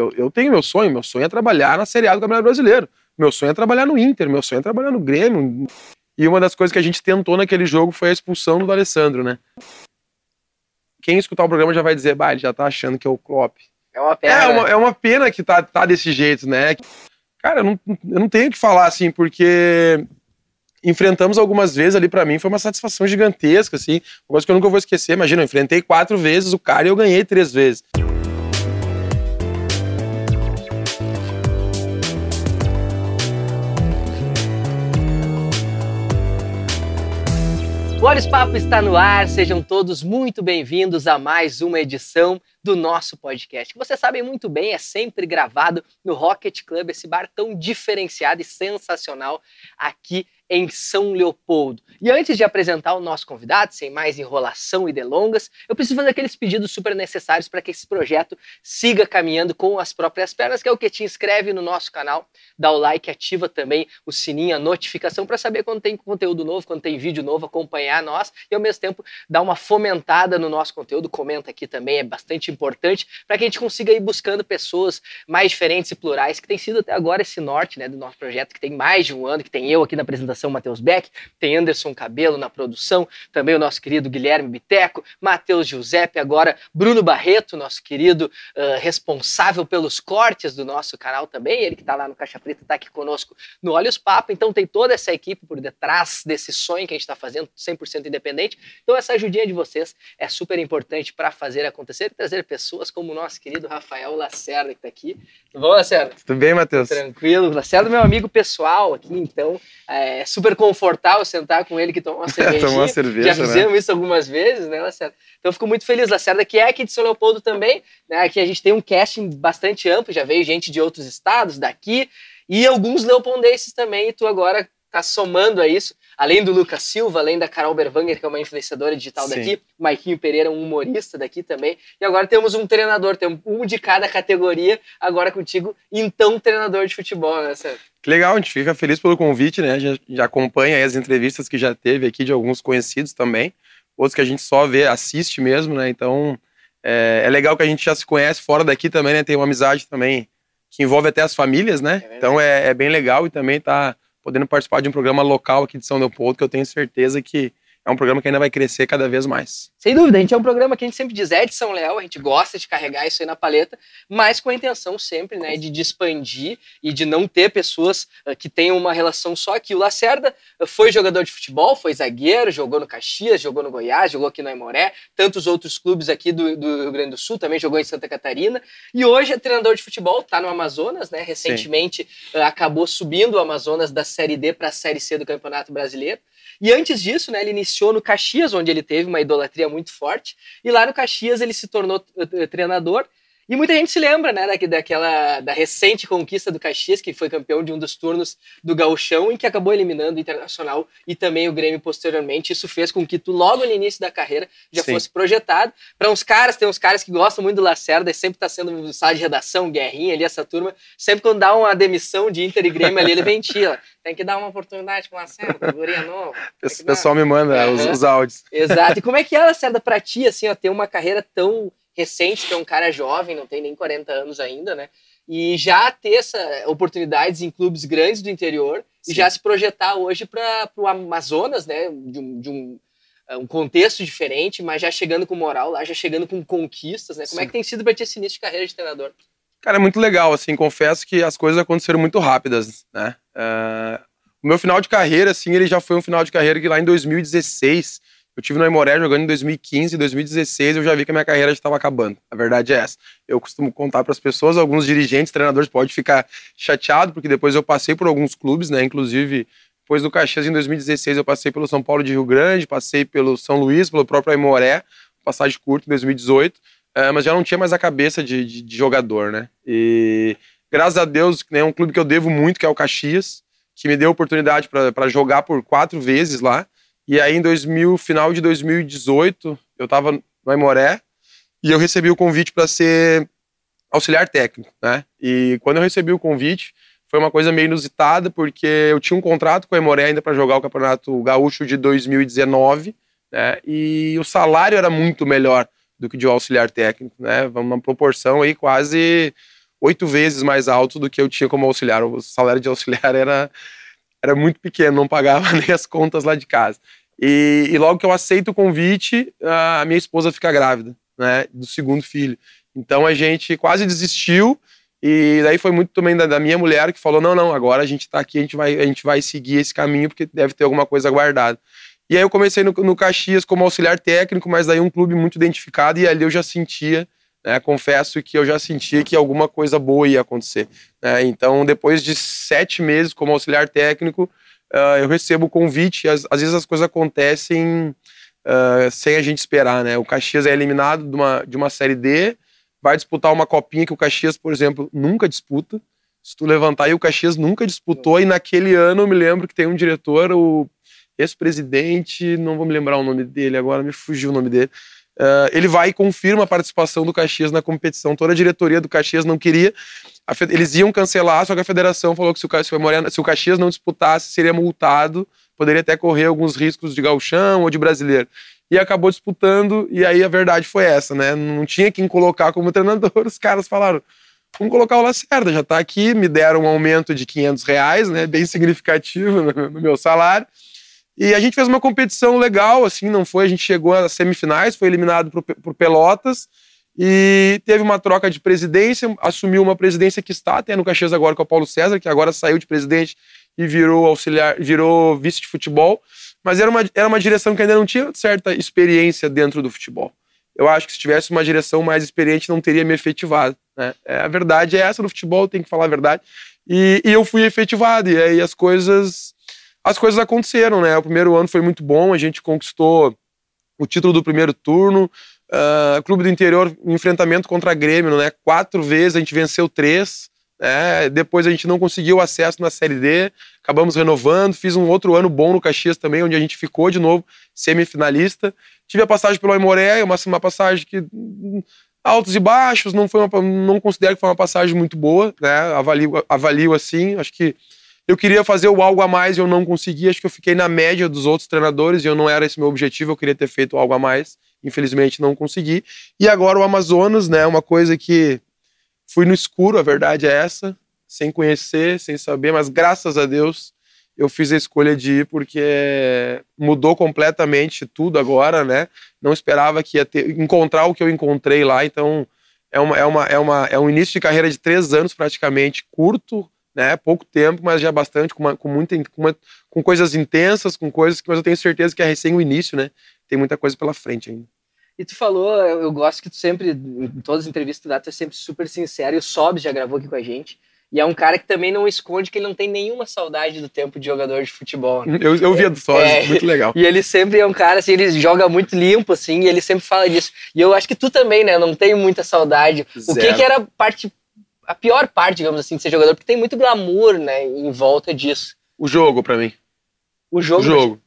eu, eu tenho meu sonho, meu sonho é trabalhar na Série A do Campeonato Brasileiro. Meu sonho é trabalhar no Inter, meu sonho é trabalhar no Grêmio. E uma das coisas que a gente tentou naquele jogo foi a expulsão do Alessandro, né? Quem escutar o programa já vai dizer, bah, ele já tá achando que é o Klopp. É uma pena. É uma, né? é uma pena que tá, tá desse jeito, né? Cara, eu não, eu não tenho o que falar, assim, porque enfrentamos algumas vezes ali para mim, foi uma satisfação gigantesca, assim, uma coisa que eu nunca vou esquecer. Imagina, eu enfrentei quatro vezes o cara e eu ganhei três vezes. O Olhos Papo está no ar, sejam todos muito bem-vindos a mais uma edição do nosso podcast, que vocês sabem muito bem, é sempre gravado no Rocket Club, esse bar tão diferenciado e sensacional aqui em São Leopoldo. E antes de apresentar o nosso convidado, sem mais enrolação e delongas, eu preciso fazer aqueles pedidos super necessários para que esse projeto siga caminhando com as próprias pernas, que é o que te inscreve no nosso canal, dá o like, ativa também o sininho, a notificação para saber quando tem conteúdo novo, quando tem vídeo novo, acompanhar nós e ao mesmo tempo dar uma fomentada no nosso conteúdo, comenta aqui também, é bastante importante para que a gente consiga ir buscando pessoas mais diferentes e plurais, que tem sido até agora esse norte né, do nosso projeto, que tem mais de um ano, que tem eu aqui na apresentação Matheus Beck, tem Anderson Cabelo na produção, também o nosso querido Guilherme Biteco, Matheus Giuseppe, agora Bruno Barreto, nosso querido uh, responsável pelos cortes do nosso canal também, ele que está lá no Caixa Preta, está aqui conosco no Olhos Papo, então tem toda essa equipe por detrás desse sonho que a gente está fazendo, 100% independente, então essa ajudinha de vocês é super importante para fazer acontecer e trazer pessoas como o nosso querido Rafael Lacerda que está aqui. Tudo bom, Lacerda? Tudo bem, Matheus? Tranquilo. Lacerda é meu amigo pessoal aqui, então é super confortável sentar com ele que toma uma cerveja. Tomar uma cerveja, Já fizemos né? isso algumas vezes, né, Lacerda? Então eu fico muito feliz. Lacerda, que é aqui de São Leopoldo também, né? Aqui a gente tem um casting bastante amplo, já veio gente de outros estados, daqui, e alguns leopoldenses também, e tu agora tá somando a isso, além do Lucas Silva, além da Carol Berwanger, que é uma influenciadora digital Sim. daqui, Maiquinho Pereira, um humorista daqui também, e agora temos um treinador, temos um de cada categoria, agora contigo, então treinador de futebol, né, Sérgio? Que legal, a gente fica feliz pelo convite, né? Já, já acompanha as entrevistas que já teve aqui de alguns conhecidos também, outros que a gente só vê, assiste mesmo, né? Então é, é legal que a gente já se conhece fora daqui também, né? Tem uma amizade também que envolve até as famílias, né? É então é, é bem legal e também tá podendo participar de um programa local aqui de São Leopoldo, que eu tenho certeza que é um programa que ainda vai crescer cada vez mais. Sem dúvida, a gente é um programa que a gente sempre diz é de São Léo, a gente gosta de carregar isso aí na paleta, mas com a intenção sempre né, de, de expandir e de não ter pessoas uh, que tenham uma relação só aqui. O Lacerda uh, foi jogador de futebol, foi zagueiro, jogou no Caxias, jogou no Goiás, jogou aqui no Aimoré, tantos outros clubes aqui do, do, Rio Grande do Sul, também jogou em Santa Catarina, e hoje é treinador de futebol, está no Amazonas, né? Recentemente uh, acabou subindo o Amazonas da Série D para a Série C do Campeonato Brasileiro. E antes disso, né, ele iniciou no Caxias, onde ele teve uma idolatria muito forte, e lá no Caxias ele se tornou uh, treinador. E muita gente se lembra, né, da, daquela da recente conquista do Caxias, que foi campeão de um dos turnos do Gauchão e que acabou eliminando o Internacional e também o Grêmio posteriormente. Isso fez com que tu logo no início da carreira já Sim. fosse projetado. Para uns caras, tem uns caras que gostam muito do Lacerda e sempre tá sendo sala de redação, guerrinha ali essa turma. Sempre quando dá uma demissão de Inter e Grêmio ali, ele ventila. Tem que dar uma oportunidade com o Lacerda, figurinha nova. O pessoal me manda Uhum. os, os áudios. Exato. E como é que é, Lacerda, pra ti, assim, ó, ter uma carreira tão recente, ter um cara jovem, não tem nem 40 anos ainda, né? E já ter essa oportunidades em clubes grandes do interior Sim. e já se projetar hoje para o Amazonas, né? De um, de um, uh, um contexto diferente, mas já chegando com moral lá, já chegando com conquistas, né? Como é Sim. que tem sido para ti esse início de carreira de treinador? Cara, é muito legal, assim, confesso que as coisas aconteceram muito rápidas, né? Ah, o meu final de carreira, assim, ele já foi um final de carreira que lá em 2016, eu tive no Aimoré jogando em 2015, 2016 eu já vi que a minha carreira já estava acabando. A verdade é essa. Eu costumo contar para as pessoas, alguns dirigentes, treinadores podem ficar chateados, porque depois eu passei por alguns clubes, né? Inclusive, depois do Caxias em 2016 eu passei pelo São Paulo de Rio Grande, passei pelo São Luís, pelo próprio Aimoré, passagem curta em 2018. É, mas já não tinha mais a cabeça de, de, de jogador, né? E graças a Deus, né, é um clube que eu devo muito, que é o Caxias, que me deu oportunidade para jogar por quatro vezes lá. E aí, em 2000, final de 2018, eu estava no Aimoré e eu recebi o convite para ser auxiliar técnico, né? E quando eu recebi o convite, foi uma coisa meio inusitada, porque eu tinha um contrato com o Aimoré ainda para jogar o Campeonato Gaúcho de 2019, né? E o salário era muito melhor do que de um auxiliar técnico, né? Uma proporção aí quase oito vezes mais alto do que eu tinha como auxiliar. O salário de auxiliar era, era muito pequeno, não pagava nem as contas lá de casa. E, e logo que eu aceito o convite, a minha esposa fica grávida, né, do segundo filho. Então a gente quase desistiu e daí foi muito também da, da minha mulher que falou: não, não, agora a gente está aqui, a gente, vai, a gente vai seguir esse caminho porque deve ter alguma coisa guardada. E aí eu comecei no, no Caxias como auxiliar técnico, mas daí um clube muito identificado e ali eu já sentia né, confesso que eu já sentia que alguma coisa boa ia acontecer. Né? Então, depois de sete meses como auxiliar técnico, uh, eu recebo o convite. Às, às, vezes as coisas acontecem uh, sem a gente esperar. Né? O Caxias é eliminado de uma, de uma Série D, vai disputar uma copinha que o Caxias, por exemplo, nunca disputa. Se tu levantar aí, o Caxias nunca disputou, e naquele ano eu me lembro que tem um diretor, o ex-presidente, não vou me lembrar o nome dele agora, me fugiu o nome dele. Uh, ele vai e confirma a participação do Caxias na competição. Toda a diretoria do Caxias não queria. Eles iam cancelar, só que a federação falou que se o, se o Caxias não disputasse, seria multado, poderia até correr alguns riscos de galchão ou de brasileiro e acabou disputando, e aí a verdade foi essa, né? Não tinha quem colocar como treinador, os caras falaram, vamos colocar o Lacerda, já tá aqui, me deram um aumento de 500 reais, né? Bem significativo no meu salário, e a gente fez uma competição legal, assim, não foi, a gente chegou às semifinais, foi eliminado por, por Pelotas, e teve uma troca de presidência, assumiu uma presidência que está no Caxias agora, com o Paulo César, que agora saiu de presidente e virou auxiliar, virou vice de futebol mas era uma, era uma direção que ainda não tinha certa experiência dentro do futebol. Eu acho que se tivesse uma direção mais experiente, não teria me efetivado. Né? É, a verdade é essa no futebol, tem que falar a verdade. E, e, eu fui efetivado, e aí as coisas, as coisas aconteceram. Né? O primeiro ano foi muito bom, a gente conquistou o título do primeiro turno. Uh, Clube do Interior, enfrentamento contra Grêmio, né? quatro vezes, a gente venceu três. É, depois a gente não conseguiu acesso na Série D, acabamos renovando. Fiz um outro ano bom no Caxias também, onde a gente ficou de novo semifinalista. Tive a passagem pelo Aimoré, uma, uma passagem que altos e baixos, não foi uma, não considero que foi uma passagem muito boa, né? Avalio, avalio assim, acho que eu queria fazer o algo a mais e eu não consegui, acho que eu fiquei na média dos outros treinadores e eu não era esse meu objetivo, eu queria ter feito algo a mais, infelizmente não consegui. E agora o Amazonas, né, uma coisa que Fui no escuro, a verdade é essa, sem conhecer, sem saber, mas graças a Deus eu fiz a escolha de ir porque mudou completamente tudo agora, né? Não esperava que ia ter, encontrar o que eu encontrei lá, então é, uma, é, uma, é, uma, é um início de carreira de três anos praticamente, curto, né? Pouco tempo, mas já bastante, com, uma, com, muita, com, uma, com coisas intensas, com coisas que mas eu tenho certeza que é recém o início, né? Tem muita coisa pela frente ainda. E tu falou, eu, gosto que tu sempre, em todas as entrevistas que tu dá, tu é sempre super sincero. E o Sobs já gravou aqui com a gente. E é um cara que também não esconde que ele não tem nenhuma saudade do tempo de jogador de futebol. Né? Eu, eu via do Sobs, é, muito legal. E ele sempre é um cara, assim, ele joga muito limpo, assim, e ele sempre fala disso. E eu acho que tu também, né, não tem muita saudade. Zero. O que que era parte, a pior parte, digamos assim, de ser jogador? Porque tem muito glamour, né, em volta disso. O jogo, para mim. O jogo? O jogo.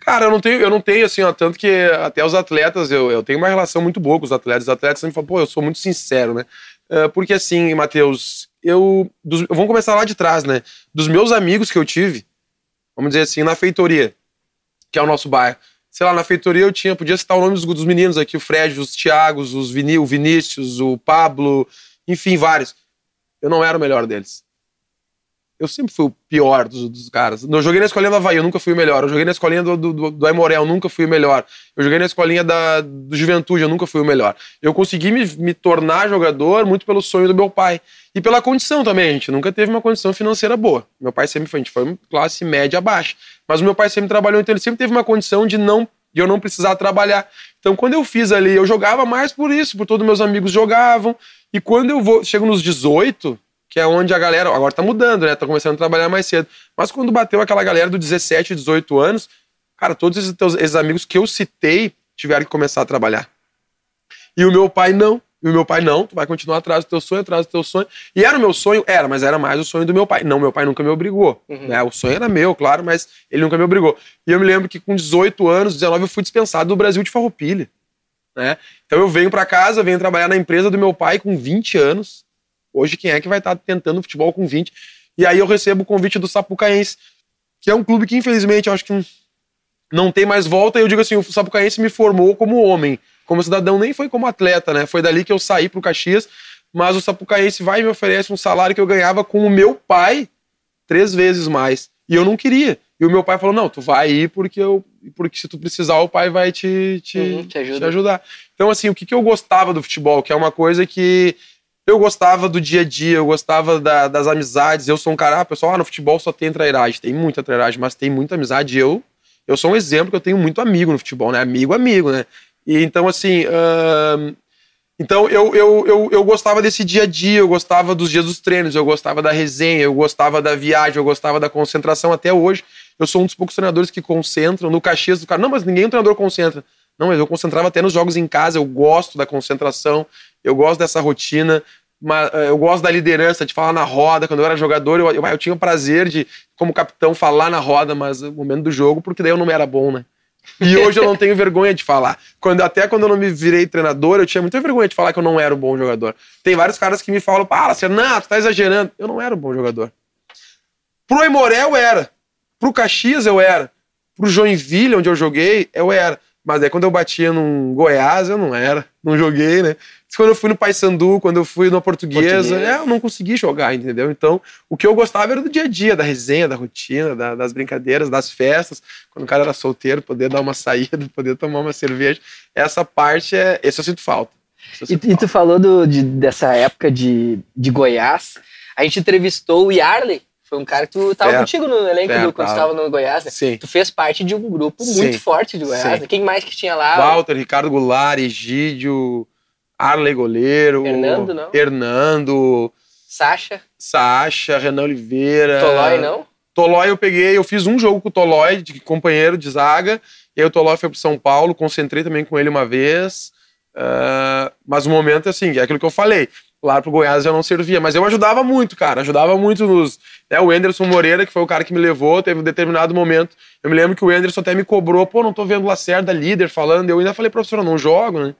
Cara, eu não tenho, eu não tenho assim, ó, tanto que até os atletas, eu, eu tenho uma relação muito boa com os atletas. Os atletas sempre falam, pô, eu sou muito sincero, né? Uh, porque assim, Matheus, eu. Dos, vamos começar lá de trás, né? Dos meus amigos que eu tive, vamos dizer assim, na feitoria, que é o nosso bairro. Sei lá, na feitoria eu tinha, podia citar o nome dos, dos meninos aqui, o Fred, os Thiagos, os Vini, o Vinícius, o Pablo, enfim, vários. Eu não era o melhor deles eu sempre fui o pior dos, dos, caras. Eu joguei na escolinha do Havaí, eu nunca fui o melhor. Eu joguei na escolinha do, do, do Aimorel, eu nunca fui o melhor. Eu joguei na escolinha da, do Juventude, eu nunca fui o melhor. Eu consegui me, me tornar jogador muito pelo sonho do meu pai. E pela condição também, a gente nunca teve uma condição financeira boa. Meu pai sempre foi, a gente foi classe média baixa. Mas o meu pai sempre trabalhou, então ele sempre teve uma condição de não de eu não precisar trabalhar. Então, quando eu fiz ali, eu jogava mais por isso, por todos meus amigos jogavam. E quando eu vou, chego nos 18, que é onde a galera. Agora tá mudando, né? Tá começando a trabalhar mais cedo. Mas quando bateu aquela galera do 17, 18 anos, cara, todos esses, teus, esses amigos que eu citei tiveram que começar a trabalhar. E o meu pai não. E o meu pai, não, tu vai continuar atrás do teu sonho, atrás do teu sonho. E era o meu sonho? Era, mas era mais o sonho do meu pai. Não, meu pai nunca me obrigou. Uhum. Né? O sonho era meu, claro, mas ele nunca me obrigou. E eu me lembro que com 18 anos, 19, eu fui dispensado do Brasil de Farroupilha. Né? Então eu venho para casa, venho trabalhar na empresa do meu pai com 20 anos, Hoje, quem é que vai estar tá tentando futebol com 20? E aí eu recebo o convite do Sapucaense, que é um clube que, infelizmente, eu acho que não tem mais volta. E eu digo assim: o Sapucaense me formou como homem, como cidadão, nem foi como atleta, né? Foi dali que eu saí pro Caxias. mas o Sapucaense vai e me oferece um salário que eu ganhava com o meu pai três vezes mais. E eu não queria. E o meu pai falou: não, tu vai ir porque, eu, porque se tu precisar, o pai vai te, te, Uhum, te ajuda. te ajudar. Então, assim, o que, que eu gostava do futebol, que é uma coisa que eu gostava do dia a dia, eu gostava da- das amizades. Eu sou um cara, ah, pessoal, ah, no futebol só tem trairagem. Tem muita trairagem, mas tem muita amizade. Eu, eu sou um exemplo que eu tenho muito amigo no futebol, né? Amigo, amigo, né? E então, assim. então, eu, eu, eu, eu gostava desse dia a dia, eu gostava dos dias dos treinos, eu gostava da resenha, eu gostava da viagem, eu gostava da concentração até hoje. Eu sou um dos poucos treinadores que concentram. No Caxias, do cara, não, mas ninguém um treinador concentra. Não, mas eu concentrava até nos jogos em casa, eu gosto da concentração, eu gosto dessa rotina, mas, eh, eu gosto da liderança, de falar na roda. Quando eu era jogador, eu, eu, eu tinha o prazer de, como capitão, falar na roda, mas no momento do jogo, porque daí eu não era bom, né? E hoje eu não tenho vergonha de falar. Quando, até quando eu não me virei treinador, eu tinha muita vergonha de falar que eu não era um bom jogador. Tem vários caras que me falam, ah, Renato, tá exagerando. Eu não era um bom jogador. Pro Aimoré eu era. Pro Caxias eu era. Pro Joinville, onde eu joguei, eu era. Mas aí quando eu batia num Goiás, eu não era. Não joguei, né? Quando eu fui no Paysandu, quando eu fui na Portuguesa, é, eu não consegui jogar, entendeu? Então, o que eu gostava era do dia a dia, da resenha, da rotina, da- das brincadeiras, das festas. Quando o cara era solteiro, poder dar uma saída, poder tomar uma cerveja. Essa parte, é, esse eu sinto falta. Eu E, sinto e falta. tu falou do- de- dessa época de, de Goiás. A gente entrevistou o Yarley. Foi um cara que tu tava É. contigo no elenco É, do, quando tu tava. no Goiás, né? Sim. Tu fez parte de um grupo Sim. muito forte de Goiás. Né? Quem mais que tinha lá? Walter, Ricardo Goulart, Egídio, Arley Goleiro. Hernando, não? Hernando, Sacha, Sacha, Renan Oliveira. Tolói, não? Tolói eu peguei, eu fiz um jogo com o Tolói, de companheiro de zaga, e aí o Tolói foi pro São Paulo, concentrei também com ele uma vez. ah, mas o momento, assim, é aquilo que eu falei. Lá pro Goiás já não servia, mas eu ajudava muito, cara. Ajudava muito nos. Né, o Enderson Moreira, que foi o cara que me levou, teve um determinado momento. Eu me lembro que o Enderson até me cobrou, pô, não tô vendo Lacerda líder falando. Eu ainda falei, professor, eu não jogo, né?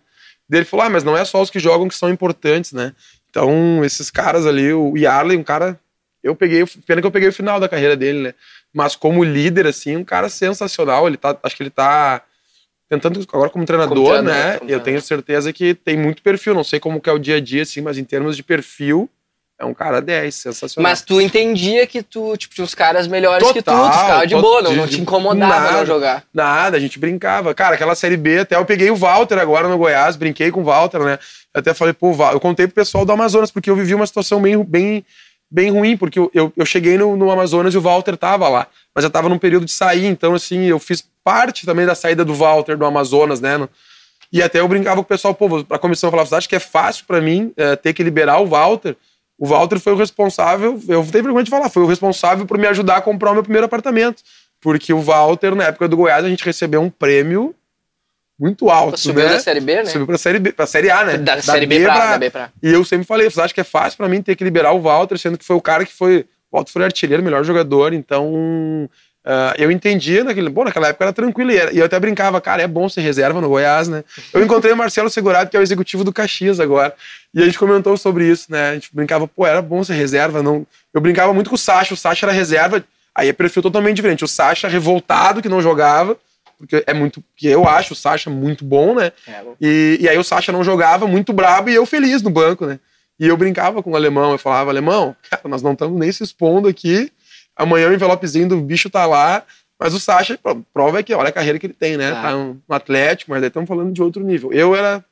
Ele falou, ah, mas não é só os que jogam que são importantes, né? Então, esses caras ali, o Yarley, um cara. Eu peguei, pena que eu peguei o final da carreira dele, né? Mas como líder, assim, um cara sensacional. Ele tá, acho que ele tá tentando agora como treinador, Como treinador, né? como Eu tenho certeza que tem muito perfil. Não sei como que é o dia a dia, assim, mas em termos de perfil, é um cara 10, sensacional. Mas tu entendia que tu, tipo, tinha uns caras melhores que tu, tu Total, ficava de boa, não, não te incomodava nada. não jogar. Nada, a gente brincava. Cara, aquela série B, até eu peguei o Walter agora no Goiás, brinquei com o Walter, né? Eu até falei, pô, eu contei pro pessoal do Amazonas, porque eu vivi uma situação bem, bem, bem ruim, porque eu, eu, eu cheguei no, no Amazonas e o Walter tava lá. Mas eu tava num período de sair, então, assim, eu fiz parte também da saída do Walter do Amazonas, né? E até eu brincava com o pessoal, pô, a comissão falava, você acha que é fácil pra mim eh, ter que liberar o Walter? O Walter foi o responsável, eu tenho vergonha de falar, foi o responsável por me ajudar a comprar o meu primeiro apartamento. Porque o Walter, na época do Goiás, a gente recebeu um prêmio muito alto, Subiu né? da Série B, né? Subiu pra série, B, pra série A, né? Da, Série B pra, da B pra... E eu sempre falei, você acha que é fácil pra mim ter que liberar o Walter, sendo que foi o cara que foi. O Walter foi artilheiro, melhor jogador, então. Ah, eu entendia naquele. Bom, naquela época era tranquilo. E, era- e eu até brincava, cara, é bom ser reserva no Goiás, né? Eu encontrei o Marcelo Segurado, que é o executivo do Caxias agora. E a gente comentou sobre isso, né? A gente brincava, pô, era bom ser reserva. Não... Eu brincava muito com o Sacha, o Sacha era reserva. Aí é perfil totalmente diferente. O Sacha revoltado que não jogava, porque é muito. que eu acho o Sacha muito bom, né? É. E, e aí o Sacha não jogava, muito brabo, e eu feliz no banco, né? E eu brincava com o alemão, eu falava, alemão, cara, nós não estamos nem se expondo aqui. Amanhã o envelopezinho do bicho tá lá. Mas o Sacha, prova é que olha a carreira que ele tem, né? Ah. Tá um, no Atlético, mas daí estamos falando de outro nível. Eu era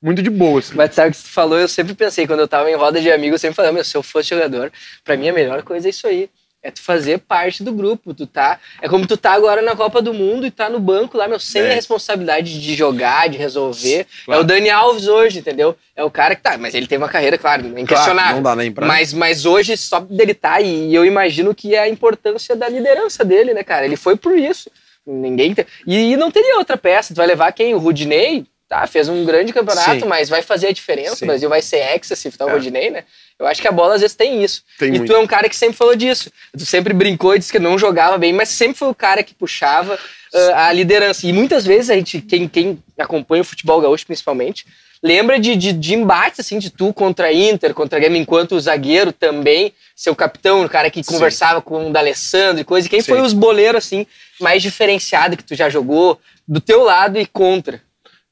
muito de boa, assim. Mas sabe o que tu falou? Eu sempre pensei, quando eu tava em roda de amigos, eu sempre falei, meu, se eu fosse jogador, pra mim a melhor coisa é isso aí. É tu fazer parte do grupo, tu tá... É como tu tá agora na Copa do Mundo e tá no banco lá, meu, sem É. a responsabilidade de jogar, de resolver. Claro. É o Dani Alves hoje, entendeu? É o cara que tá, mas ele teve uma carreira, claro, inquestionável. Claro, não dá nem pra. Mas, mas hoje, só dele tá, e eu imagino que é a importância da liderança dele, né, cara? Ele foi por isso. Ninguém. e não teria outra peça. Tu vai levar quem? O Rudinei? Tá, fez um grande campeonato, Sim. mas vai fazer a diferença. Sim. O Brasil vai ser hexa se tá o É. Rudinei, né? Eu acho que a bola às vezes tem isso. Tem e muito. tu é um cara que sempre falou disso. Tu sempre brincou e disse que não jogava bem, mas sempre foi o cara que puxava ah, a liderança. E muitas vezes a gente, quem, quem acompanha o futebol gaúcho principalmente, lembra de, de, de embates, assim, de tu contra Inter, contra Grêmio, enquanto o zagueiro também, seu capitão, o cara que Sim. conversava com o D'Alessandro e coisa. E quem Sim. foi os boleiros, assim, mais diferenciado que tu já jogou, do teu lado e contra?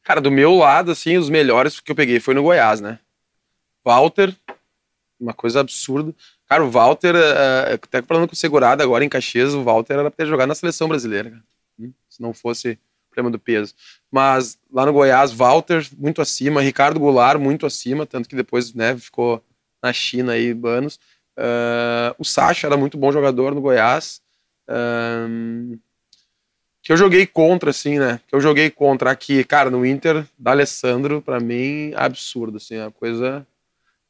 Cara, do meu lado, assim, os melhores que eu peguei foi no Goiás, né? Walter, uma coisa absurda. Cara, o Walter, uh, até falando com o segurado agora em Caxias, o Walter era pra ter jogado na seleção brasileira. Hum, se não fosse problema do peso. Mas lá no Goiás, Walter muito acima, Ricardo Goulart muito acima, tanto que depois né, ficou na China aí anos. Uh, o Sacha era muito bom jogador no Goiás. Uh, que eu joguei contra, assim, né? Que eu joguei contra aqui, cara, no Inter, da Alessandro, para mim, absurdo, assim, é uma coisa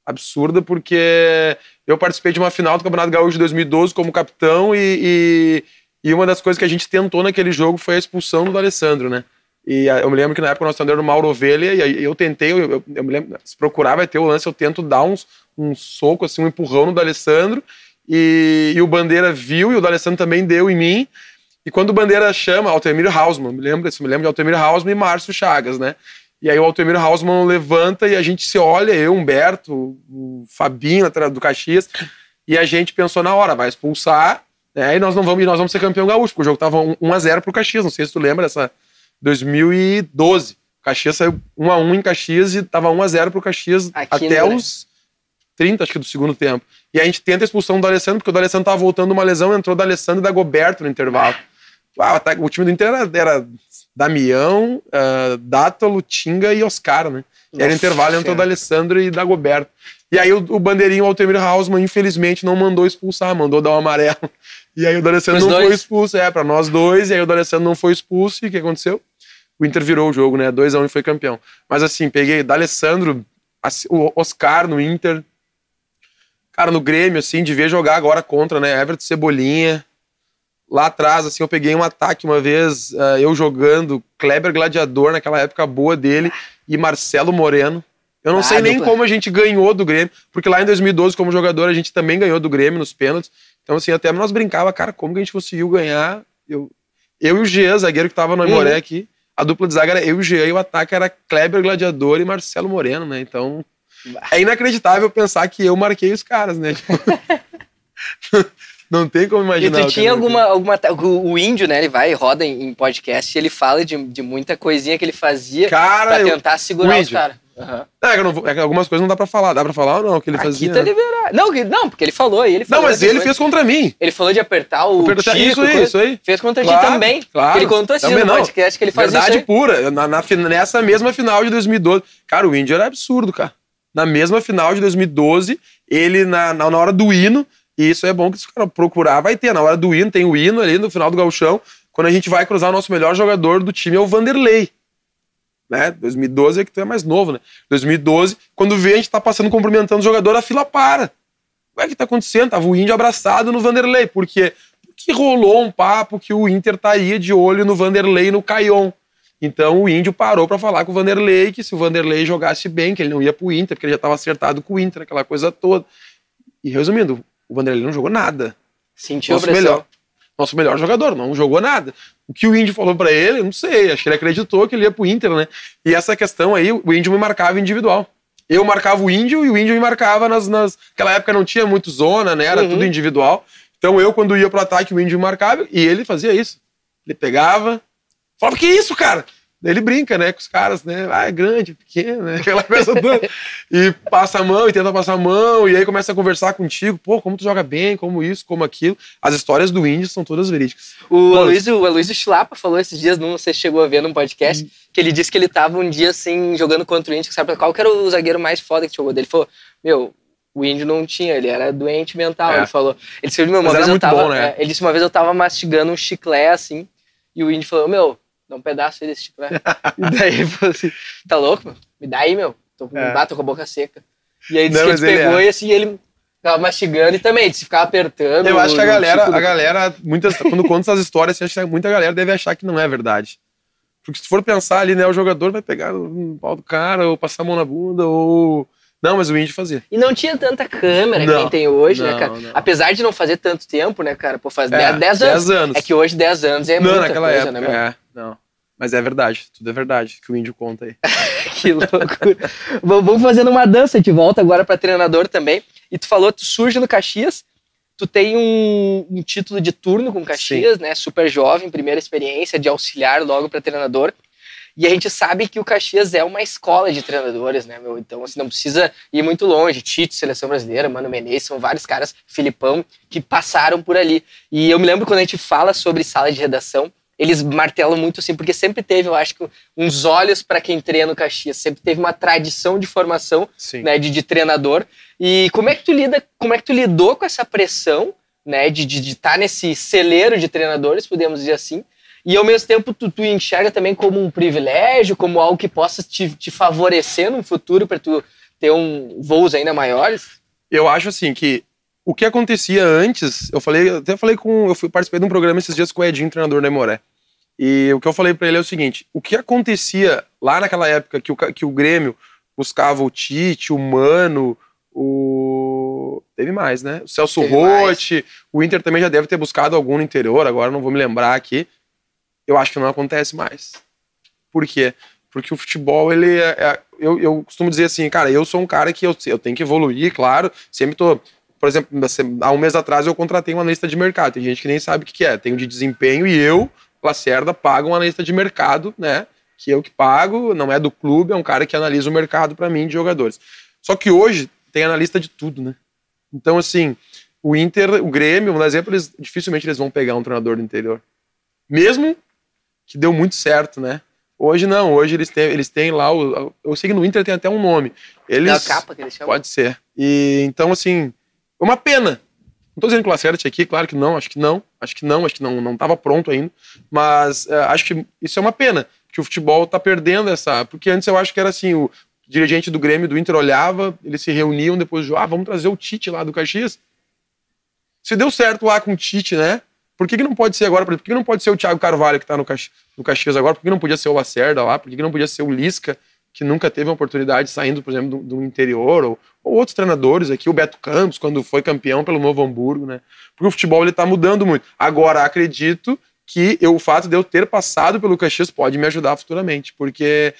absurda, porque eu participei de uma final do Campeonato Gaúcho de 2012 como capitão e, e, e uma das coisas que a gente tentou naquele jogo foi a expulsão do Alessandro, né? E eu me lembro que na época nós treinador era o Mauro Ovelha, e eu tentei, eu, eu, eu, me lembro, se procurar vai ter o lance, eu tento dar uns, um soco, assim, um empurrão no D'Alessandro, e, e o Bandeira viu, e o D'Alessandro também deu em mim, e quando o Bandeira chama, Altemir Hausmann, me lembro, me lembro de Altemir Hausmann e Márcio Chagas, né? E aí o Altemir Hausmann levanta e a gente se olha, eu, Humberto, o Fabinho atrás do Caxias, e a gente pensou na hora, vai expulsar, né? E nós não vamos, e nós vamos ser campeão gaúcho, porque o jogo tava 1 a 0 pro Caxias, não sei se tu lembra dessa 2012. O Caxias saiu 1 a 1 em Caxias e tava 1 a 0 pro Caxias Aqui até os 30, acho que do segundo tempo. E a gente tenta a expulsão do Alessandro, porque o Alessandro tava voltando uma lesão, entrou do Alessandro e da Goberto no intervalo. Ah, o time do Inter era, era Damião, uh, Dátolo, Tinga e Oscar, né? Nossa, era intervalo entre o Alessandro e da Goberto. E aí o, o bandeirinho, o Altemir Hausmann, infelizmente, não mandou expulsar, mandou dar um amarelo. E aí o D'Alessandro não dois? foi expulso, é, para nós dois, e aí o D'Alessandro não foi expulso, e o que aconteceu? O Inter virou o jogo, né? 2x1 um e foi campeão. Mas assim, peguei D'Alessandro, o Oscar no Inter, cara, no Grêmio, assim, de ver jogar agora contra, né? Everton Cebolinha, lá atrás, assim, eu peguei um ataque uma vez, uh, eu jogando, Kleber Gladiador, naquela época boa dele, e Marcelo Moreno. Eu não ah, sei nem como a gente ganhou do Grêmio, porque lá em 2012, como jogador, a gente também ganhou do Grêmio nos pênaltis. Então, assim, até nós brincava, cara, como que a gente conseguiu ganhar? Eu, eu e o Jean, zagueiro que tava no Imoré uhum. aqui, a dupla de zaga era eu e o Jean, e o ataque era Kleber Gladiador e Marcelo Moreno, né? Então, é inacreditável pensar que eu marquei os caras, né? Tipo... Não tem como imaginar. E tu tinha alguma, alguma. O índio, né? Ele vai e roda em, em podcast e ele fala de, de muita coisinha que ele fazia cara, pra tentar eu, segurar os caras. Uhum. É, não, é, que algumas coisas não dá pra falar. Dá pra falar ou não? Que ele Aqui fazia. Tá liberado. Não, não, porque ele falou. Ele falou não, mas ele fez contra mim. Ele falou de apertar o. Apertar, Chico, isso aí, isso aí. Fez contra claro, ti também. Claro. Ele contou assim no podcast que ele fazia. Verdade pura. Na, na, nessa mesma final de 2012. Cara, o índio era absurdo, cara. Na mesma final de 2012, ele, na, na hora do hino, e isso é bom que se o cara procurar, vai ter. Na hora do hino, tem o hino ali no final do galchão. Quando a gente vai cruzar o nosso melhor jogador do time é o Vanderlei. Né? 2012 é que tu é mais novo, né? 2012, quando vê a gente tá passando cumprimentando o jogador, a fila para. O que é que tá acontecendo? Tava o índio abraçado no Vanderlei. Por quê? Porque rolou um papo que o Inter estaria de olho no Vanderlei e no Caion. Então o índio parou para falar com o Vanderlei que se o Vanderlei jogasse bem, que ele não ia pro Inter, porque ele já estava acertado com o Inter, aquela coisa toda. E resumindo, o Vanderlei não jogou nada. Sentiu nosso melhor, nosso melhor jogador, não jogou nada. O que o Índio falou para ele, não sei, acho que ele acreditou que ele ia pro Inter, né? E essa questão aí, o Índio me marcava individual. Eu marcava o Índio e o Índio me marcava nas. nas... Naquela época não tinha muito zona, né? Era uhum. tudo individual. Então eu, quando ia pro ataque, o Índio me marcava e ele fazia isso. Ele pegava, falava: Que isso, cara? Ele brinca, né, com os caras, né? Ah, é grande, é pequeno, né? Aquela coisa toda. E passa a mão e tenta passar a mão, e aí começa a conversar contigo, pô, como tu joga bem, como isso, como aquilo. As histórias do Índio são todas verídicas. O Aloysio, Aloysio Schlapa falou esses dias, não sei se chegou a ver num podcast, hum. que ele disse que ele tava um dia assim, jogando contra o Índio, sabe qual que era o zagueiro mais foda que jogou dele? Ele falou, meu, o índio não tinha, ele era doente mental. É. Ele falou. Ele disse, uma vez eu tava. Bom, né? é, ele disse uma vez eu tava mastigando um chiclete assim, e o índio falou, meu, dá um pedaço aí desse chiclete. e daí ele falou assim, tá louco, meu? Me dá aí, meu. Tô, é. bato com a boca seca. E aí disse não, que ele pegou é. e assim, ele ficava mastigando e também, se ficar apertando. Eu acho que a galera, a galera, muitas, quando conta essas histórias, acho que muita galera deve achar que não é verdade. Porque se for pensar ali, né, o jogador vai pegar no pau do cara, ou passar a mão na bunda, ou. Não, mas o índio fazia. E não tinha tanta câmera não, que nem tem hoje, né, não, né, cara? Não. Apesar de não fazer tanto tempo, né, cara? Pô, faz 10 é, anos. 10 anos. É que hoje 10 anos é não, muita naquela coisa, época, né, mano? É, não. Mas é verdade, tudo é verdade que o índio conta aí. que loucura. Vamos fazendo uma dança, gente volta agora para treinador também. E tu falou, tu surge no Caxias, tu tem um, um título de turno com Caxias, Sim. né? Super jovem, primeira experiência de auxiliar logo para treinador. E a gente sabe que o Caxias é uma escola de treinadores, né, meu? Então, assim, não precisa ir muito longe. Tite, Seleção Brasileira, Mano Menezes, são vários caras, Filipão, que passaram por ali. E eu me lembro quando a gente fala sobre sala de redação, eles martelam muito assim, porque sempre teve, eu acho que, uns olhos para quem treina no Caxias, sempre teve uma tradição de formação né, de, de, treinador. E como é que tu lida, como é que tu lidou com essa pressão, né, de estar de, de tá nesse celeiro de treinadores, podemos dizer assim, e ao mesmo tempo tu, tu enxerga também como um privilégio, como algo que possa te, te favorecer no futuro para tu ter um voos ainda maiores? Eu acho assim que o que acontecia antes, eu falei, até falei com, eu fui participei de um programa esses dias com o Edinho, treinador da Emoré. E o que eu falei para ele é o seguinte: o que acontecia lá naquela época que o, que o Grêmio buscava o Tite, o Mano, o. Teve mais, né? O Celso Rotti, o Inter também já deve ter buscado algum no interior, agora não vou me lembrar aqui eu acho que não acontece mais. Por quê? Porque o futebol, ele é, é, eu, eu costumo dizer assim, cara, eu sou um cara que eu, eu tenho que evoluir, claro, sempre tô. Por exemplo, há um mês atrás eu contratei um analista de mercado. Tem gente que nem sabe o que é. Tem o de desempenho e eu, Lacerda, pago um analista de mercado, né? Que eu que pago, não é do clube, é um cara que analisa o mercado para mim de jogadores. Só que hoje tem analista de tudo, né? Então, assim, o Inter, o Grêmio, por exemplo, eles, dificilmente eles vão pegar um treinador do interior. Mesmo que deu muito certo, né? Hoje não, hoje eles têm, eles têm lá o. Eu sei que no Inter tem até um nome. Eles, é a capa que eles chamam? Pode ser. E então, assim, uma pena. Não tô dizendo que o Lacerda aqui, claro que não, acho que não, acho que não, acho que não, não tava pronto ainda. Mas uh, acho que isso é uma pena, que o futebol tá perdendo essa. Porque antes eu acho que era assim, o dirigente do Grêmio do Inter olhava, eles se reuniam depois de, ah, vamos trazer o Tite lá do Caxias. Se deu certo lá com o Tite, né? Por que, que não pode ser agora? Por que, que não pode ser o Thiago Carvalho que está no, Cax... no Caxias agora? Por que, que não podia ser o Lacerda lá? Por que, que não podia ser o Lisca, que nunca teve uma oportunidade saindo, por exemplo, do, do interior? Ou, ou, outros treinadores aqui, o Beto Campos, quando foi campeão pelo Novo Hamburgo, né? Porque o futebol ele está mudando muito. Agora, acredito que eu, o fato de eu ter passado pelo Caxias pode me ajudar futuramente, porque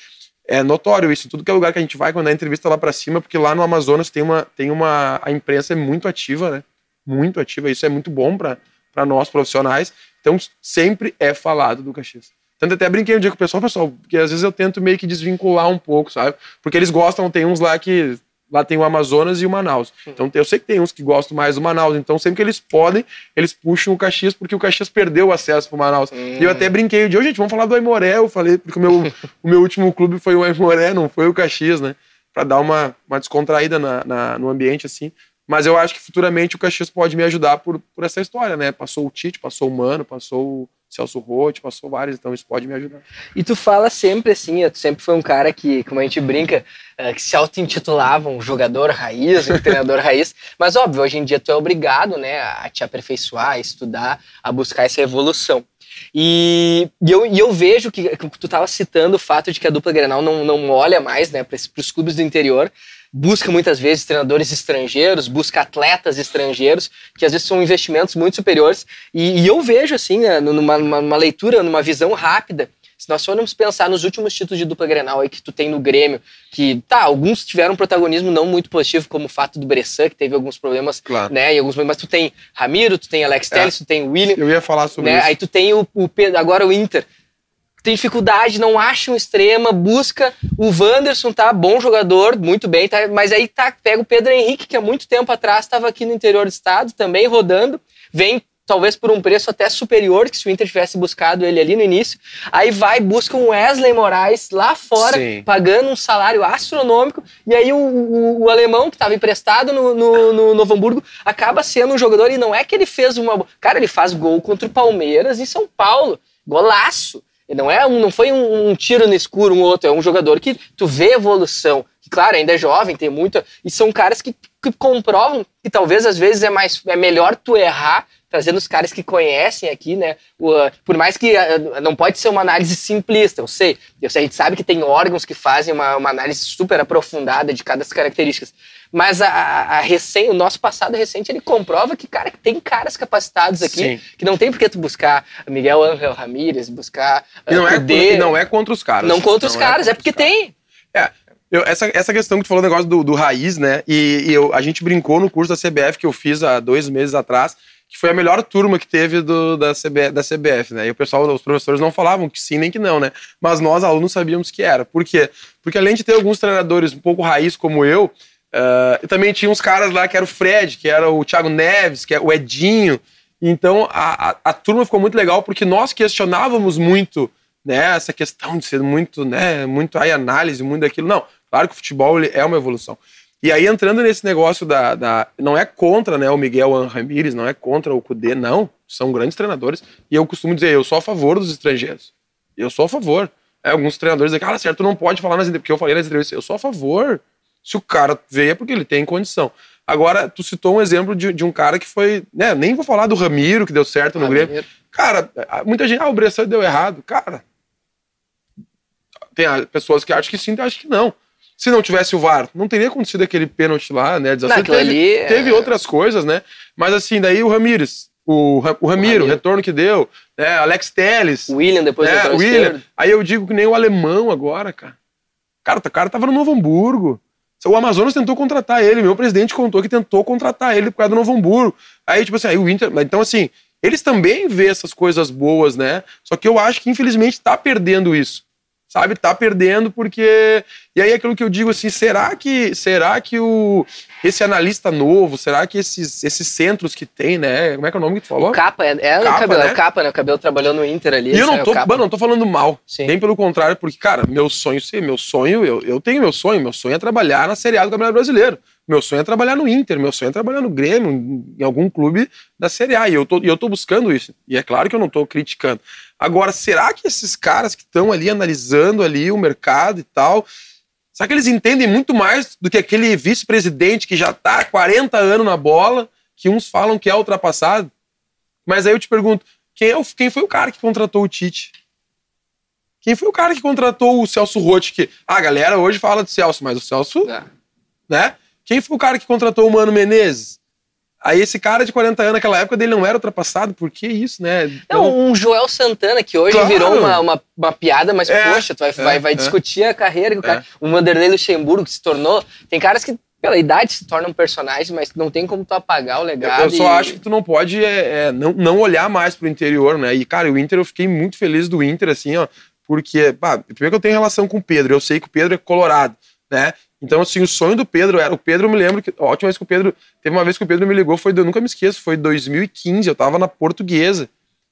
é notório isso. Tudo que é lugar que a gente vai, quando a entrevista lá para cima, porque lá no Amazonas tem uma, tem uma. A imprensa é muito ativa, né? Muito ativa. Isso é muito bom para nós profissionais. Então, sempre é falado do Caxias. Tanto até brinquei um dia com o pessoal, pessoal, porque às vezes eu tento meio que desvincular um pouco, sabe? Porque eles gostam, tem uns lá que. Lá tem o Amazonas e o Manaus. Então eu sei que tem uns que gostam mais do Manaus. Então sempre que eles podem, eles puxam o Caxias, porque o Caxias perdeu o acesso pro Manaus. Hum. E eu até brinquei um dia, gente, vamos falar do Aimoré. Eu falei, porque o meu, o meu último clube foi o Aimoré, não foi o Caxias, né? Para dar uma, uma descontraída na, na, no ambiente, assim. Mas eu acho que futuramente o Caxias pode me ajudar por, por essa história, né? Passou o Tite, passou o Mano, passou o Celso Rotti, passou vários, então isso pode me ajudar. E tu fala sempre assim, tu sempre foi um cara que, como a gente brinca, eh, que se auto-intitulava um jogador raiz, um treinador raiz, mas óbvio, hoje em dia tu é obrigado, né, a te aperfeiçoar, a estudar, a buscar essa evolução. E, e, eu, e eu vejo que, que tu estava citando o fato de que a dupla Grenal não, não olha mais né, para os clubes do interior, busca muitas vezes treinadores estrangeiros, busca atletas estrangeiros, que às vezes são investimentos muito superiores. E, e eu vejo, assim, né, numa, numa, leitura, numa visão rápida, se nós formos pensar nos últimos títulos de dupla Grenal aí que tu tem no Grêmio, que, tá, alguns tiveram um protagonismo não muito positivo, como o fato do Bressan, que teve alguns problemas, claro. né, e alguns mas tu tem Ramiro, tu tem Alex é. Telles, tu tem William. Eu ia falar sobre né, isso. Aí tu tem o, o agora o Inter, tem dificuldade, não acha um extrema, busca o Wanderson, tá? Bom jogador, muito bem, tá? Mas aí tá, pega o Pedro Henrique, que há muito tempo atrás estava aqui no interior do estado, também rodando, vem talvez por um preço até superior que se o Inter tivesse buscado ele ali no início. Aí vai, busca um Wesley Moraes lá fora, Sim. pagando um salário astronômico, e aí o, o, o alemão que estava emprestado no, no, no, Novo Hamburgo acaba sendo um jogador, e não é que ele fez uma. Cara, ele faz gol contra o Palmeiras em São Paulo. Golaço. Não, é um, não foi um, um, tiro no escuro, um outro, é um jogador que tu vê evolução. Que, claro, ainda é jovem, tem muita. E são caras que, que comprovam que talvez às vezes é, mais, é melhor tu errar trazendo os caras que conhecem aqui, né? O, por mais que uh, não pode ser uma análise simplista, eu sei. Eu sei, a gente sabe que tem órgãos que fazem uma, uma análise super aprofundada de cada das características. Mas a, a, a recém, o nosso passado recente, ele comprova que, cara, tem caras capacitados aqui, Sim. que não tem por que tu buscar Miguel Ángel Ramírez, buscar. Uh, não, é, não é contra os caras. Não contra os não é caras, é, é porque tem. É, eu, essa, essa questão que tu falou, o negócio do, do raiz, né? E, e eu, a gente brincou no curso da CBF que eu fiz há dois meses atrás, que foi a melhor turma que teve do, da, CB, da CBF, né? E o pessoal, os professores não falavam que sim nem que não, né? Mas nós, alunos, sabíamos que era. Por quê? Porque além de ter alguns treinadores um pouco raiz como eu, uh, também tinha uns caras lá que era o Fred, que era o Thiago Neves, que é o Edinho. Então a, a, a turma ficou muito legal porque nós questionávamos muito né, essa questão de ser muito, né, muito aí análise, muito daquilo. Não, claro que o futebol é uma evolução. E aí, entrando nesse negócio da. da não é contra né, o Miguel Ramírez, não é contra o Cudê, não. São grandes treinadores. E eu costumo dizer, eu sou a favor dos estrangeiros. Eu sou a favor. É, alguns treinadores dizem, cara, certo, não pode falar nas entrevistas, porque eu falei nas entrevistas, eu sou a favor. Se o cara veio é porque ele tem condição. Agora, tu citou um exemplo de, de um cara que foi. Né, nem vou falar do Ramiro, que deu certo no Grêmio. Cara, muita gente, ah, o Bressan deu errado. Cara, tem pessoas que acham que sim, acham que não se não tivesse o VAR, não teria acontecido aquele pênalti lá, né? Não, teve, ali, teve é... outras coisas, né? Mas assim, daí o Ramires, o, o Ramiro, o retorno que deu, né? Alex Telles. William depois né? o William. Esquerdo. Aí eu digo que nem o alemão agora, cara. Cara, o cara tava no Novo Hamburgo. O Amazonas tentou contratar ele, meu presidente contou que tentou contratar ele por causa do Novo Hamburgo. Aí, tipo assim, aí o Inter. Então, assim, eles também vê essas coisas boas, né? Só que eu acho que, infelizmente, tá perdendo isso sabe? Tá perdendo porque e aí aquilo que eu digo assim, será que será que o esse analista novo, será que esses, esses centros que tem, né? Como é que é o nome que tu falou? O capa, é, é capa, o cabelo, né? é o capa, né? O cabelo trabalhou no Inter ali. E eu não tô, mano, não tô falando mal. Sim. Bem pelo contrário, porque, cara, meu sonho, sim, meu sonho, eu, eu tenho meu sonho, meu sonho é trabalhar na Série A do Campeonato Brasileiro. Meu sonho é trabalhar no Inter, meu sonho é trabalhar no Grêmio, em algum clube da Série A. E eu tô, e eu tô buscando isso. E é claro que eu não tô criticando. Agora, será que esses caras que estão ali analisando ali o mercado e tal, será que eles entendem muito mais do que aquele vice-presidente que já está há 40 anos na bola, que uns falam que é ultrapassado? Mas aí eu te pergunto, quem, é o, quem foi o cara que contratou o Tite? Quem foi o cara que contratou o Celso Rotti? Que a galera hoje fala de Celso, mas o Celso, é. né? Quem foi o cara que contratou o Mano Menezes? Aí esse cara de 40 anos, naquela época dele não era ultrapassado, por que isso, né? Então... Não, um Joel Santana, que hoje claro. virou uma, uma, uma, piada, mas é, poxa, tu vai, é, vai, vai é. discutir a carreira. O, cara, o Vanderlei Luxemburgo que se tornou. Tem caras que pela idade se tornam personagens, mas não tem como tu apagar o legado. Eu, eu só acho que tu não pode é, é, não, não olhar mais pro interior, né? E, cara, o Inter, eu fiquei muito feliz do Inter, assim, ó, porque, pá, primeiro que eu tenho relação com o Pedro, eu sei que o Pedro é colorado, né? Então, assim, o sonho do Pedro era. O Pedro, eu me lembro que. A última vez que o Pedro. Teve uma vez que o Pedro me ligou, foi. Eu nunca me esqueço, foi 2015. Eu tava na portuguesa.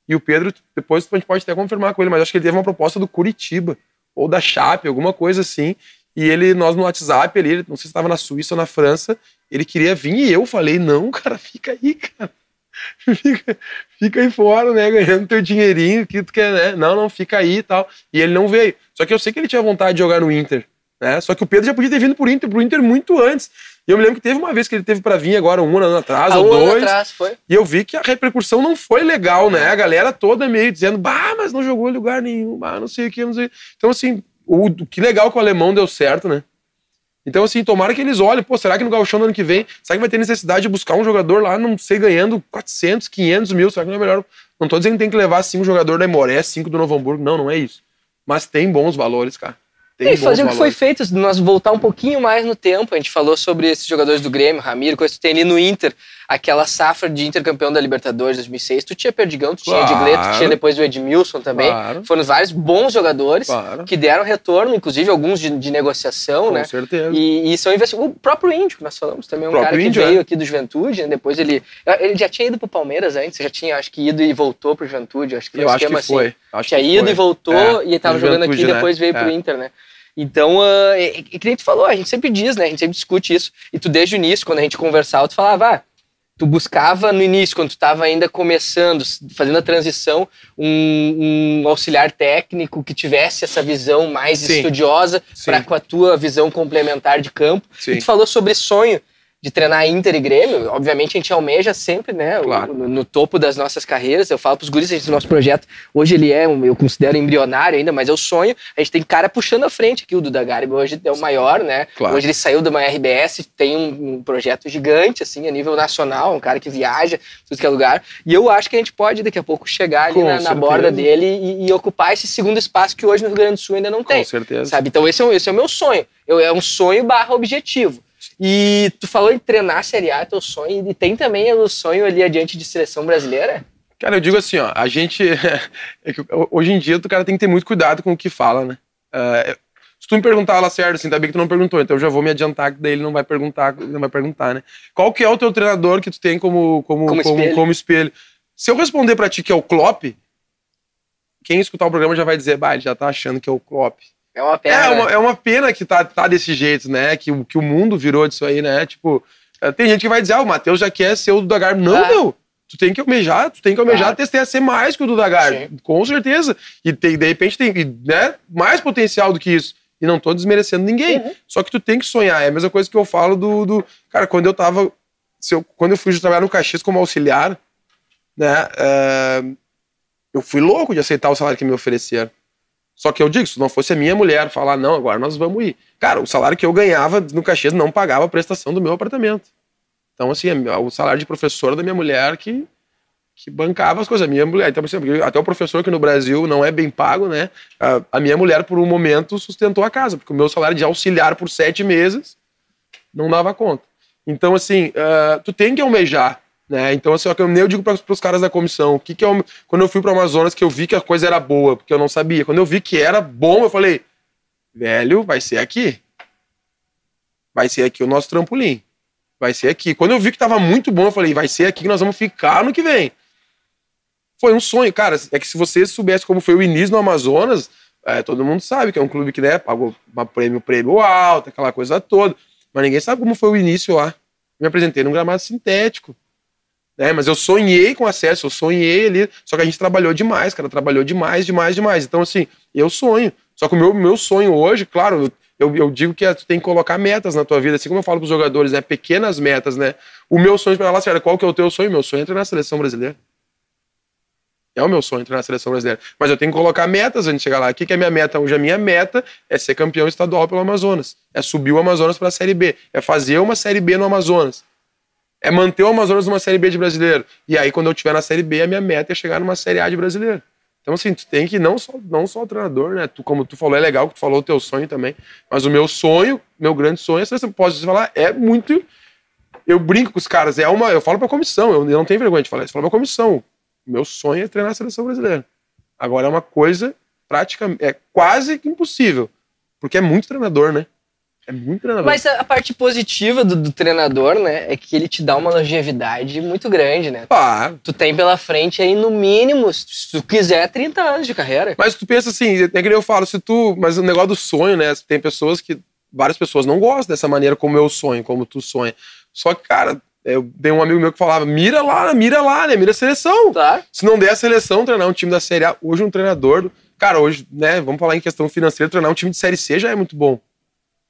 E o Pedro, depois a gente pode até confirmar com ele, mas acho que ele teve uma proposta do Curitiba, ou da Chape, alguma coisa assim. E ele, nós no WhatsApp ali, não sei se estava na Suíça ou na França, ele queria vir e eu falei: não, cara, fica aí, cara. Fica, fica aí fora, né? Ganhando teu dinheirinho, que tu quer, né? Não, não, fica aí e tal. E ele não veio. Só que eu sei que ele tinha vontade de jogar no Inter. Né? Só que o Pedro já podia ter vindo pro Inter, pro Inter muito antes. E eu me lembro que teve uma vez que ele teve para vir agora, um ano atrás, ou um dois. Ano atrás, foi. E eu vi que a repercussão não foi legal, né? A galera toda meio dizendo, bah, mas não jogou em lugar nenhum, bah, não sei o que, não sei. Então, assim, o, que legal que o alemão deu certo, né? Então, assim, tomara que eles olhem, pô, será que no Gauchão no ano que vem, será que vai ter necessidade de buscar um jogador lá, não sei, ganhando 400, 500 mil, será que não é melhor? Não tô dizendo que tem que levar cinco jogador da Imoré, cinco do Novo Hamburgo, não, não é isso. Mas tem bons valores, cara. Tem e fazer o que foi feito, nós voltar um pouquinho mais no tempo, a gente falou sobre esses jogadores do Grêmio, Ramiro, coisa que tem ali no Inter, aquela safra de intercampeão da Libertadores 2006, tu tinha Perdigão, tu claro. tinha Edgley, tu tinha depois o Edmilson também, claro. foram vários bons jogadores claro. que deram retorno, inclusive alguns de, de negociação, Com né? Com certeza. E, e são investimentos. O próprio Índio, que nós falamos, também é um cara que Índio, veio é. aqui do Juventude, né? depois ele, ele já tinha ido pro Palmeiras antes, já tinha, acho que ido e voltou pro Juventude, acho que foi Eu um acho que assim. foi. Acho tinha que ido foi. e voltou, é, e tava jogando aqui e né? depois veio é. pro Inter, né? Então, uh, e, e que nem tu falou, a gente sempre diz, né? A gente sempre discute isso. E tu, desde o início, quando a gente conversava, tu falava, ah, tu buscava no início, quando tu estava ainda começando, fazendo a transição, um, um, auxiliar técnico que tivesse essa visão mais Sim. estudiosa para com a tua visão complementar de campo. Sim. E tu falou sobre sonho de treinar Inter e Grêmio, obviamente a gente almeja sempre, né, claro. no, no, topo das nossas carreiras. Eu falo para os guris, esse nosso projeto, hoje ele é, eu considero embrionário ainda, mas é o sonho. A gente tem cara puxando a frente aqui, o Duda Garbi hoje é o maior, né? Claro. Hoje ele saiu de uma RBS, tem um, um, projeto gigante, assim, a nível nacional, um cara que viaja, tudo que é lugar. E eu acho que a gente pode, daqui a pouco, chegar ali na, na, borda dele e, e, ocupar esse segundo espaço que hoje no Rio Grande do Sul ainda não tem. Com certeza. Sabe? Então esse é, esse é o meu sonho. Eu, é um sonho barra objetivo E tu falou em treinar a Série A, é teu sonho, e tem também o sonho ali adiante de seleção brasileira? Cara, eu digo assim, ó, a gente. É hoje em dia, o cara tem que ter muito cuidado com o que fala, né? Uh, se tu me perguntar lá certo, assim, tá bem que tu não perguntou, então eu já vou me adiantar que daí ele não vai perguntar, não vai perguntar, né? Qual que é o teu treinador que tu tem como, como, como, como, espelho. como espelho? Se eu responder para ti que é o Klopp, quem escutar o programa já vai dizer, bah, ele já tá achando que é o Klopp. É uma pena. É uma, é uma pena que tá, tá desse jeito, né? Que, que o mundo virou disso aí, né? Tipo, eh, tem gente que vai dizer, ah, o Matheus já quer ser o Duda Garbi. Não, ah. meu. Tu tem que almejar, tu tem que almejar claro. a ser mais que o Duda Garbi. Com certeza. E tem, de repente tem né, mais potencial do que isso. E não tô desmerecendo ninguém. Uhum. Só que tu tem que sonhar. É a mesma coisa que eu falo do. do cara, quando eu tava. Eu, quando eu fui trabalhar no Caxias como auxiliar, né? Uh, eu fui louco de aceitar o salário que me ofereceram. Só que eu digo, se não fosse a minha mulher falar, não, agora nós vamos ir. Cara, o salário que eu ganhava no Caxias não pagava a prestação do meu apartamento. Então, assim, o salário de professora da minha mulher que que bancava as coisas. A minha mulher, então, até o professor que no Brasil não é bem pago, né? A, a, minha mulher, por um momento, sustentou a casa, porque o meu salário de auxiliar por sete meses não dava conta. Então, assim, uh, tu tem que almejar, né? Então, assim, eu, nem digo para os caras da comissão, o que que eu, quando eu fui para Amazonas, que eu vi que a coisa era boa, porque eu não sabia. Quando eu vi que era bom, eu falei, velho, vai ser aqui. Vai ser aqui o nosso trampolim. Vai ser aqui. Quando eu vi que estava muito bom, eu falei, vai ser aqui que nós vamos ficar no que vem foi um sonho, cara. É que se você soubesse como foi o início no Amazonas, é, todo mundo sabe que é um clube que né, pagou uma prêmio, prêmio alto, aquela coisa toda. Mas ninguém sabe como foi o início lá. Me apresentei num gramado sintético. Né, mas eu sonhei com acesso, eu sonhei ali. Só que a gente trabalhou demais, cara. Trabalhou demais, demais, demais. Então, assim, eu sonho. Só que o meu, meu sonho hoje, claro, eu, eu digo que é, tu tem que colocar metas na tua vida, assim como eu falo pros jogadores, né? Pequenas metas, né? O meu sonho, para lá, sério, qual que é o teu sonho? Meu sonho é entrar na seleção brasileira. É o meu sonho entrar na seleção brasileira. Mas eu tenho que colocar metas antes de chegar lá. O que, que é minha meta hoje? A minha meta é ser campeão estadual pelo Amazonas. É subir o Amazonas para a Série B. É fazer uma Série B no Amazonas. É manter o Amazonas numa Série B de brasileiro. E aí, quando eu estiver na Série B, a minha meta é chegar numa Série A de brasileiro. Então, assim, tu tem que não só, não só o treinador, né? Tu, como tu falou, é legal que tu falou o teu sonho também. Mas o meu sonho, meu grande sonho, você pode falar, é muito. Eu brinco com os caras, é uma. Eu falo pra comissão, eu, eu não tenho vergonha de falar isso. Eu falo pra comissão meu sonho é treinar a seleção brasileira. Agora é uma coisa praticamente, é quase impossível, porque é muito treinador, né? É muito treinador. Mas a parte positiva do, do, treinador, né, é que ele te dá uma longevidade muito grande, né? Ah. Tu tem pela frente aí, no mínimo, se tu quiser, 30 anos de carreira. Mas tu pensa assim, é que eu falo, se tu. Mas o negócio do sonho, né? Tem pessoas que. Várias pessoas não gostam dessa maneira como eu sonho, como tu sonha. Só que, cara, eu dei um amigo meu que falava: mira lá, mira lá, né? Mira a seleção. Tá. Se não der a seleção, treinar um time da Série A. Hoje, um treinador. Cara, hoje, né? Vamos falar em questão financeira, treinar um time de Série C já é muito bom.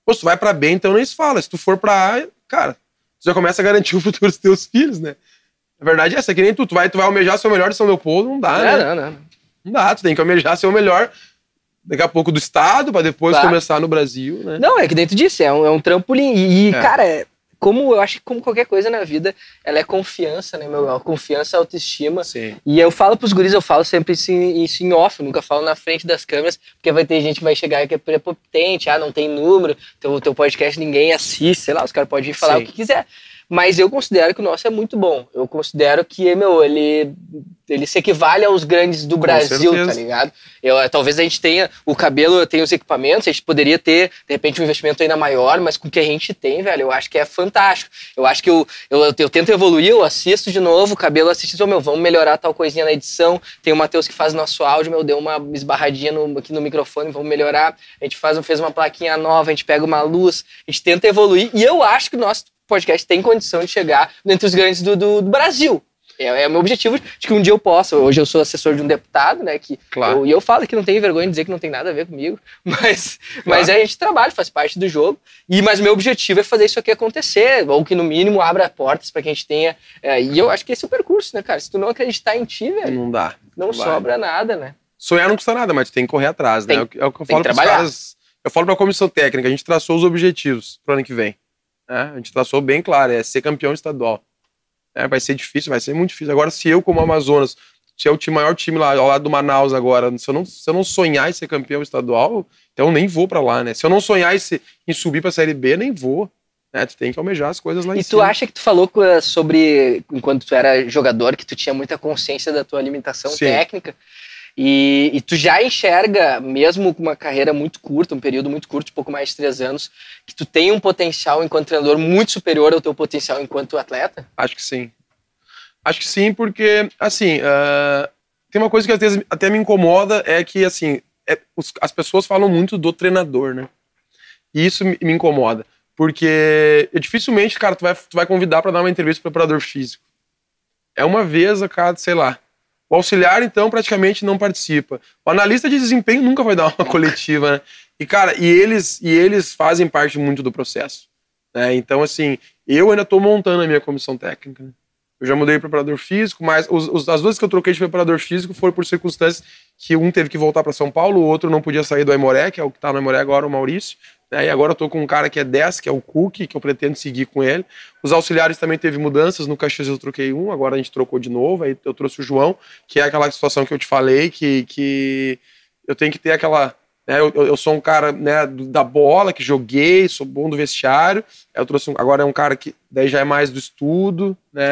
Pô, se tu vai pra B, então nem se fala. Se tu for pra A, cara, tu já começa a garantir o futuro dos teus filhos, né? A verdade é essa, que nem tu, tu vai, tu vai almejar ser o melhor de São Leopoldo, não dá, né? Não, não, não. Não dá, tu tem que almejar ser o melhor daqui a pouco do estado, para depois começar no Brasil, né? Não, é que dentro disso, é um, é um trampolim. E, é. cara, como eu acho que como qualquer coisa na vida, ela é confiança, né, meu? Confiança, autoestima. Sim. E eu falo pros guris, eu falo sempre isso em, isso em off, nunca falo na frente das câmeras, porque vai ter gente que vai chegar que é prepotente, ah, não tem número, teu, teu podcast ninguém assiste, sei lá, os caras podem falar Sim. o que quiser. Mas eu considero que o nosso é muito bom. Eu considero que, meu, ele, ele se equivale aos grandes do Com Brasil, tá certeza. tá ligado? Eu, eh, talvez a gente tenha o cabelo, tenha os equipamentos, a gente poderia ter, de repente, um investimento ainda maior, mas com o que a gente tem, velho, eu acho que é fantástico. Eu acho que eu, eu, eu, eu tento evoluir, eu assisto de novo, o cabelo assisto, oh, meu, vamos melhorar tal coisinha na edição. Tem o Matheus que faz nosso áudio, meu, deu uma esbarradinha no, aqui no microfone, vamos melhorar. A gente faz, fez uma plaquinha nova, a gente pega uma luz, a gente tenta evoluir, e eu acho que o nosso podcast tem condição de chegar entre os grandes do, do, do Brasil. É, é o meu objetivo de que um dia eu possa. Hoje eu sou assessor de um deputado, né? Que claro. eu, e eu falo que não tenho vergonha de dizer que não tem nada a ver comigo, mas, claro. mas a gente trabalha, faz parte do jogo. E mas meu objetivo é fazer isso aqui acontecer, ou que no mínimo abra portas para que a gente tenha. É, e eu acho que esse é o percurso, né, cara? Se tu não acreditar em ti, velho, não dá. Não, não sobra nada, né? Sonhar não custa nada, mas tu tem que correr atrás, né? Tem, é o que eu falo para caras. Eu falo para a comissão técnica, a gente traçou os objetivos pro ano que vem. Né? A gente traçou bem claro, é ser campeão estadual. É, vai ser difícil, vai ser muito difícil. Agora, se eu, como Amazonas, se é o time, maior time lá ao lado do Manaus agora, se eu não, se eu não sonhar em ser campeão estadual, então eu nem vou para lá, né? Se eu não sonhar em, em subir para a Série B, nem vou. né? Tu tem que almejar as coisas lá e em tu cima. acha que tu falou co- sobre, enquanto tu era jogador, que tu tinha muita consciência da tua alimentação Sim. técnica. E, e tu já enxerga, mesmo com uma carreira muito curta, um período muito curto, pouco mais de três anos, que tu tem um potencial enquanto treinador muito superior ao teu potencial enquanto atleta? Acho que sim. Acho que sim, porque, assim, ah, tem uma coisa que às vezes até me incomoda, é que, assim, é- os- as pessoas falam muito do treinador, né? E isso me, me incomoda. Porque dificilmente, cara, tu vai, tu vai convidar para dar uma entrevista pro preparador físico. É uma vez a cada, sei lá. O auxiliar, então, praticamente não participa. O analista de desempenho nunca vai dar uma coletiva, né? E, cara, e eles, e eles fazem parte muito do processo. Né? Então, assim, eu ainda estou montando a minha comissão técnica. né? Eu já mudei de preparador físico, mas os, os- as duas que eu troquei de preparador físico foram por circunstâncias que um teve que voltar para São Paulo, o outro não podia sair do Aimoré, que é o que está no Aimoré agora, o Maurício. Né? E agora eu tô com um cara que é 10, que é o Cook, que eu pretendo seguir com ele. Os auxiliares também teve mudanças, no Caxias eu troquei um, agora a gente trocou de novo, aí eu trouxe o João, que é aquela situação que eu te falei, que, que eu tenho que ter aquela... né, eu, eu- sou um cara né, da bola, que joguei, sou bom do vestiário, eu trouxe um- agora é um cara que daí já é mais do estudo, né?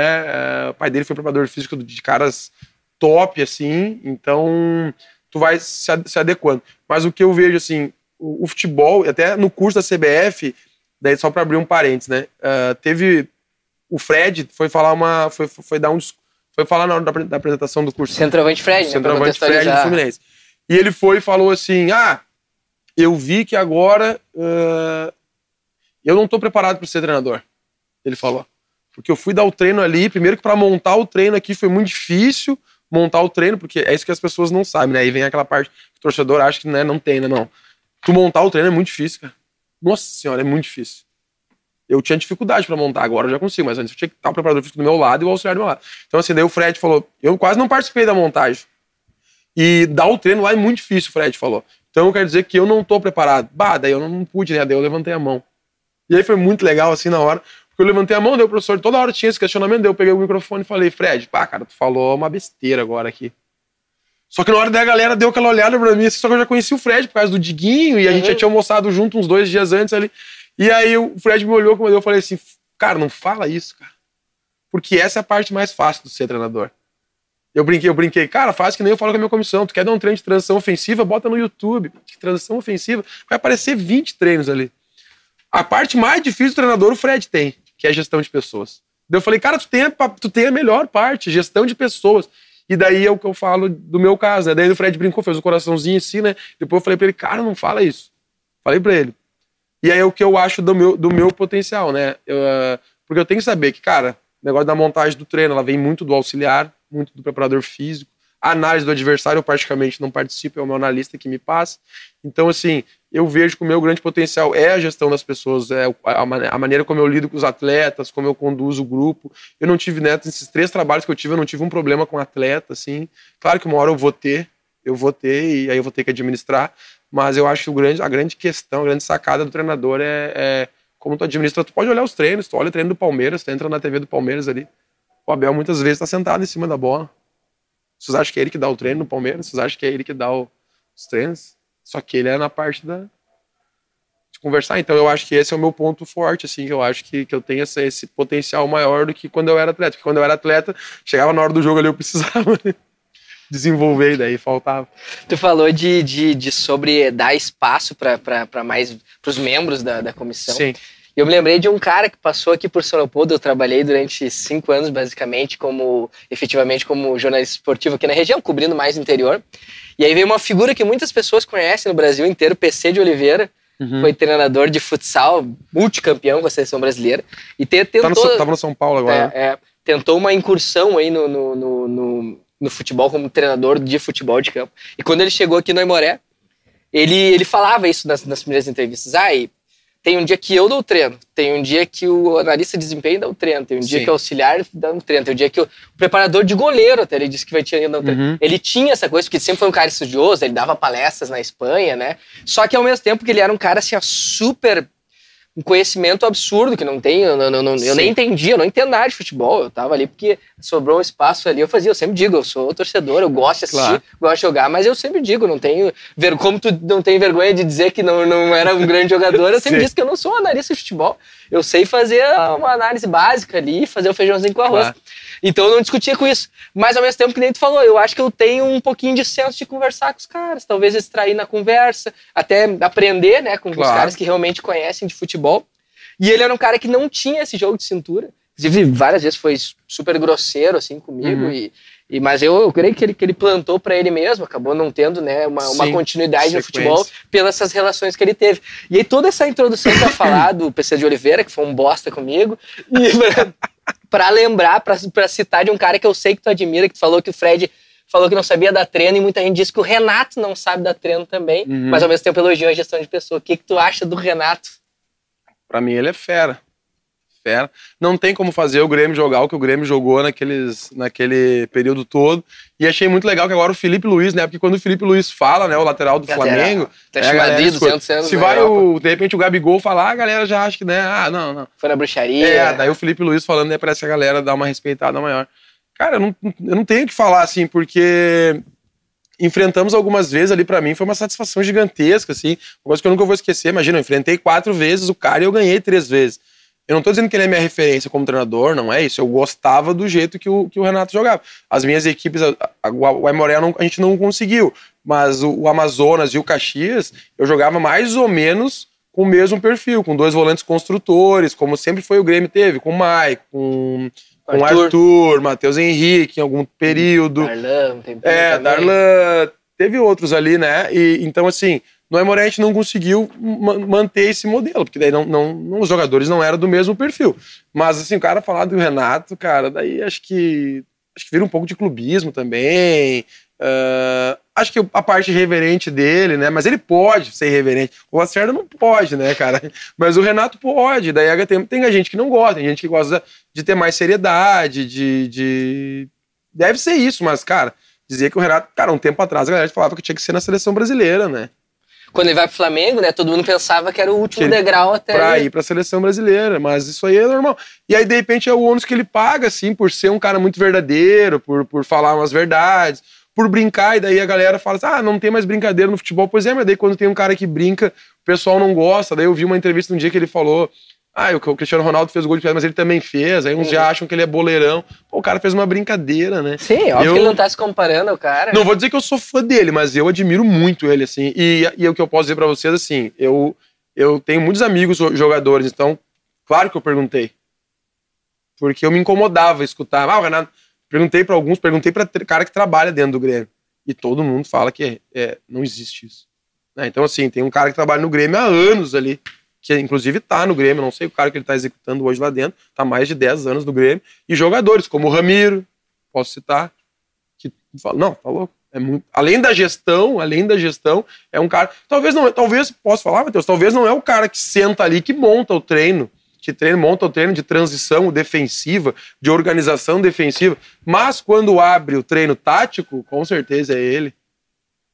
é, o pai dele foi preparador físico de caras top, assim, então tu vai se adequando. Mas o que eu vejo, assim, o, o futebol, até no curso da CBF, daí só para abrir um parênteses, né? ah, teve o Fred foi falar uma, foi, foi dar um, foi falar na hora da, da apresentação do curso. Centroavante Fred, né? Centroavante Fred do. Fluminense. E ele foi e falou assim: Ah, eu vi que agora ah, eu não tô preparado para ser treinador. Ele falou. Porque eu fui dar o treino ali, primeiro que para montar o treino aqui foi muito difícil montar o treino, porque é isso que as pessoas não sabem, né? Aí vem aquela parte que o torcedor acha que né, não tem, né? Não. Tu montar o treino é muito difícil, cara. Nossa senhora, é muito difícil. Eu tinha dificuldade para montar, agora eu já consigo, mas antes eu tinha que estar o preparador físico do meu lado e o auxiliar do meu lado. Então, assim, daí o Fred falou: eu quase não participei da montagem. E dar o treino lá é muito difícil, o Fred falou. Então quer dizer que eu não tô preparado. Bah, daí eu não pude, né? Daí eu levantei a mão. E aí foi muito legal, assim, na hora. Porque eu levantei a mão, daí o professor toda hora tinha esse questionamento, daí eu peguei o microfone e falei, Fred, pá, cara, tu falou uma besteira agora aqui. Só que na hora da galera deu aquela olhada pra mim, assim, só que eu já conheci o Fred por causa do Diguinho, e a gente Uhum. já tinha almoçado junto uns dois dias antes ali. E aí o Fred me olhou, como eu falei assim, cara, não fala isso, cara. Porque essa é a parte mais fácil de ser treinador. Eu brinquei, eu brinquei, cara, faz que nem eu falo com a minha comissão. Tu quer dar um treino de transição ofensiva, bota no YouTube. De transição ofensiva, vai aparecer 20 treinos ali. A parte mais difícil do treinador, o Fred tem, que é a gestão de pessoas. Daí eu falei, cara, tu tem, a, tu tem a melhor parte, gestão de pessoas. E daí é o que eu falo do meu caso, né? Daí o Fred brincou, fez um coraçãozinho assim, né? Depois eu falei pra ele, cara, não fala isso. Falei pra ele. E aí é o que eu acho do meu, do meu potencial, né? Eu, ah, porque eu tenho que saber que, cara, o negócio da montagem do treino, ela vem muito do auxiliar, muito do preparador físico. Análise do adversário eu praticamente não participo, é o meu analista que me passa. Então, assim, eu vejo que o meu grande potencial é a gestão das pessoas, é a maneira como eu lido com os atletas, como eu conduzo o grupo. Eu não tive, né, nesses três trabalhos que eu tive, eu não tive um problema com atleta, assim. Claro que uma hora eu vou ter, eu vou ter, e aí eu vou ter que administrar, mas eu acho que o grande, a grande questão, a grande sacada do treinador é, é como tu administra. Tu pode olhar os treinos, tu olha o treino do Palmeiras, tu entra na TV do Palmeiras ali. O Abel muitas vezes está sentado em cima da bola. Vocês acham que é ele que dá o treino no Palmeiras? Vocês acham que é ele que dá o- os treinos? Só que ele é na parte da de conversar. Então eu acho que esse é o meu ponto forte, assim, que eu acho que, que eu tenho esse, esse potencial maior do que quando eu era atleta. Porque quando eu era atleta, chegava na hora do jogo ali, eu precisava desenvolver, e daí faltava. Tu falou de, de, de sobre dar espaço para mais para os membros da, da comissão. Sim. Eu me lembrei de um cara que passou aqui por São Leopoldo. Eu trabalhei durante cinco anos, basicamente, como efetivamente como jornalista esportivo aqui na região, cobrindo mais o interior. E aí veio uma figura que muitas pessoas conhecem no Brasil inteiro, PC de Oliveira. Uhum. Foi treinador de futsal, multicampeão com a seleção brasileira. E te- Tá no, tentou, tava no São Paulo agora. é, é, tentou uma incursão aí no, no, no, no, no futebol como treinador de futebol de campo. E quando ele chegou aqui no Aimoré, ele, ele falava isso nas, nas primeiras entrevistas. Ah, e tem um dia que eu dou treino, tem um dia que o analista de desempenho dá o treino, tem um dia Sim. que o auxiliar dá o treino, tem um dia que o preparador de goleiro até ele disse que vai te dar o treino. Uhum. Ele tinha essa coisa, porque sempre foi um cara estudioso, ele dava palestras na Espanha, né? Só que ao mesmo tempo que ele era um cara assim, super um conhecimento absurdo que não tenho, eu, não, não, eu nem entendia, eu não entendo nada de futebol. Eu tava ali porque sobrou um espaço ali. Eu fazia, eu sempre digo, eu sou torcedor, eu gosto de assistir, claro. gosto de jogar, mas eu sempre digo, não tenho. Como tu não tem vergonha de dizer que não, não era um grande jogador, eu sempre disse que eu não sou analista de futebol. Eu sei fazer uma análise básica ali, fazer o feijãozinho com arroz. Claro. Então eu não discutia com isso. Mas ao mesmo tempo que nem tu falou, eu acho que eu tenho um pouquinho de senso de conversar com os caras, talvez extrair na conversa, até aprender, né, com claro. os caras que realmente conhecem de futebol. E ele era um cara que não tinha esse jogo de cintura. Inclusive, várias vezes foi super grosseiro, assim, comigo. Uhum. E, e, mas eu, eu creio que ele, que ele plantou para ele mesmo, acabou não tendo né, uma, Sim, uma continuidade sequência. no futebol pelas essas relações que ele teve. E aí, toda essa introdução para falar do PC de Oliveira, que foi um bosta comigo, e para lembrar, para citar de um cara que eu sei que tu admira, que tu falou que o Fred falou que não sabia dar treino, e muita gente disse que o Renato não sabe dar treino também, uhum. mas ao mesmo tempo elogiou a gestão de pessoa. O que, que tu acha do Renato? Para mim, ele é fera. Fera. Não tem como fazer o Grêmio jogar o que o Grêmio jogou naqueles, naquele período todo. E achei muito legal que agora o Felipe Luiz, né? Porque quando o Felipe Luiz fala, né? O lateral do lateral. Flamengo. Tá é, galera, 200 anos Se vai, o, de repente, o Gabigol falar, a galera já acha que, né? Ah, não, não. Foi na bruxaria. É, daí o Felipe Luiz falando, né? Parece que a galera dá uma respeitada maior. Cara, eu não, eu não tenho o que falar, assim, porque enfrentamos algumas vezes ali, para mim, foi uma satisfação gigantesca, assim, uma coisa que eu nunca vou esquecer. Imagina, eu enfrentei quatro vezes o cara e eu ganhei três vezes. Eu não tô dizendo que ele é minha referência como treinador, não é isso. Eu gostava do jeito que o, que o Renato jogava. As minhas equipes, a, a, o Aimoré a gente não conseguiu, mas o, o Amazonas e o Caxias, eu jogava mais ou menos com o mesmo perfil, com dois volantes construtores, como sempre foi o Grêmio teve, com o Mike, com com Arthur, Arthur Matheus Henrique em algum período. Darlan, tempinho É, também. Darlan. Teve outros ali, né? E, então, assim, no Aimoré a gente não conseguiu manter esse modelo, porque daí não, não, não, os jogadores não eram do mesmo perfil. Mas, assim, o cara falar do Renato, cara, daí acho que acho que vira um pouco de clubismo também. Uh, acho que a parte reverente dele, né? Mas ele pode ser reverente. O Lacerda não pode, né, cara? Mas o Renato pode. Daí tem, tem a gente que não gosta, tem gente que gosta de ter mais seriedade, de, de. Deve ser isso, mas, cara, dizia que o Renato, cara, um tempo atrás a galera falava que tinha que ser na seleção brasileira, né? Quando ele vai pro Flamengo, né? Todo mundo pensava que era o último ele, degrau até. Pra ir pra seleção brasileira, mas isso aí é normal. E aí, de repente, é o ônus que ele paga, assim, por ser um cara muito verdadeiro, por, por falar umas verdades por brincar, e daí a galera fala assim, ah, não tem mais brincadeira no futebol. Pois é, mas daí quando tem um cara que brinca, o pessoal não gosta. Daí eu vi uma entrevista um dia que ele falou, ah, o Cristiano Ronaldo fez o gol de pé, mas ele também fez. Aí uns já acham que ele é boleirão. Pô, o cara fez uma brincadeira, né? Sim, óbvio eu... que ele não tá se comparando ao cara. Não vou dizer que eu sou fã dele, mas eu admiro muito ele, assim. E, e o que eu posso dizer para vocês, assim, eu, eu tenho muitos amigos jogadores, então, claro que eu perguntei. Porque eu me incomodava escutar. Ah, o Renato, Perguntei para alguns, perguntei para cara que trabalha dentro do Grêmio. E todo mundo fala que é, é, não existe isso. Né? Então, assim, tem um cara que trabalha no Grêmio há anos ali, que inclusive tá no Grêmio, não sei o cara que ele tá executando hoje lá dentro, tá mais de 10 anos no Grêmio, e jogadores como o Ramiro, posso citar, que não, tá louco. É muito, além da gestão, além da gestão, é um cara. Talvez não, talvez posso falar, Matheus, talvez não é o cara que senta ali que monta o treino que treino, monta o treino de transição defensiva, de organização defensiva, mas quando abre o treino tático, com certeza é ele.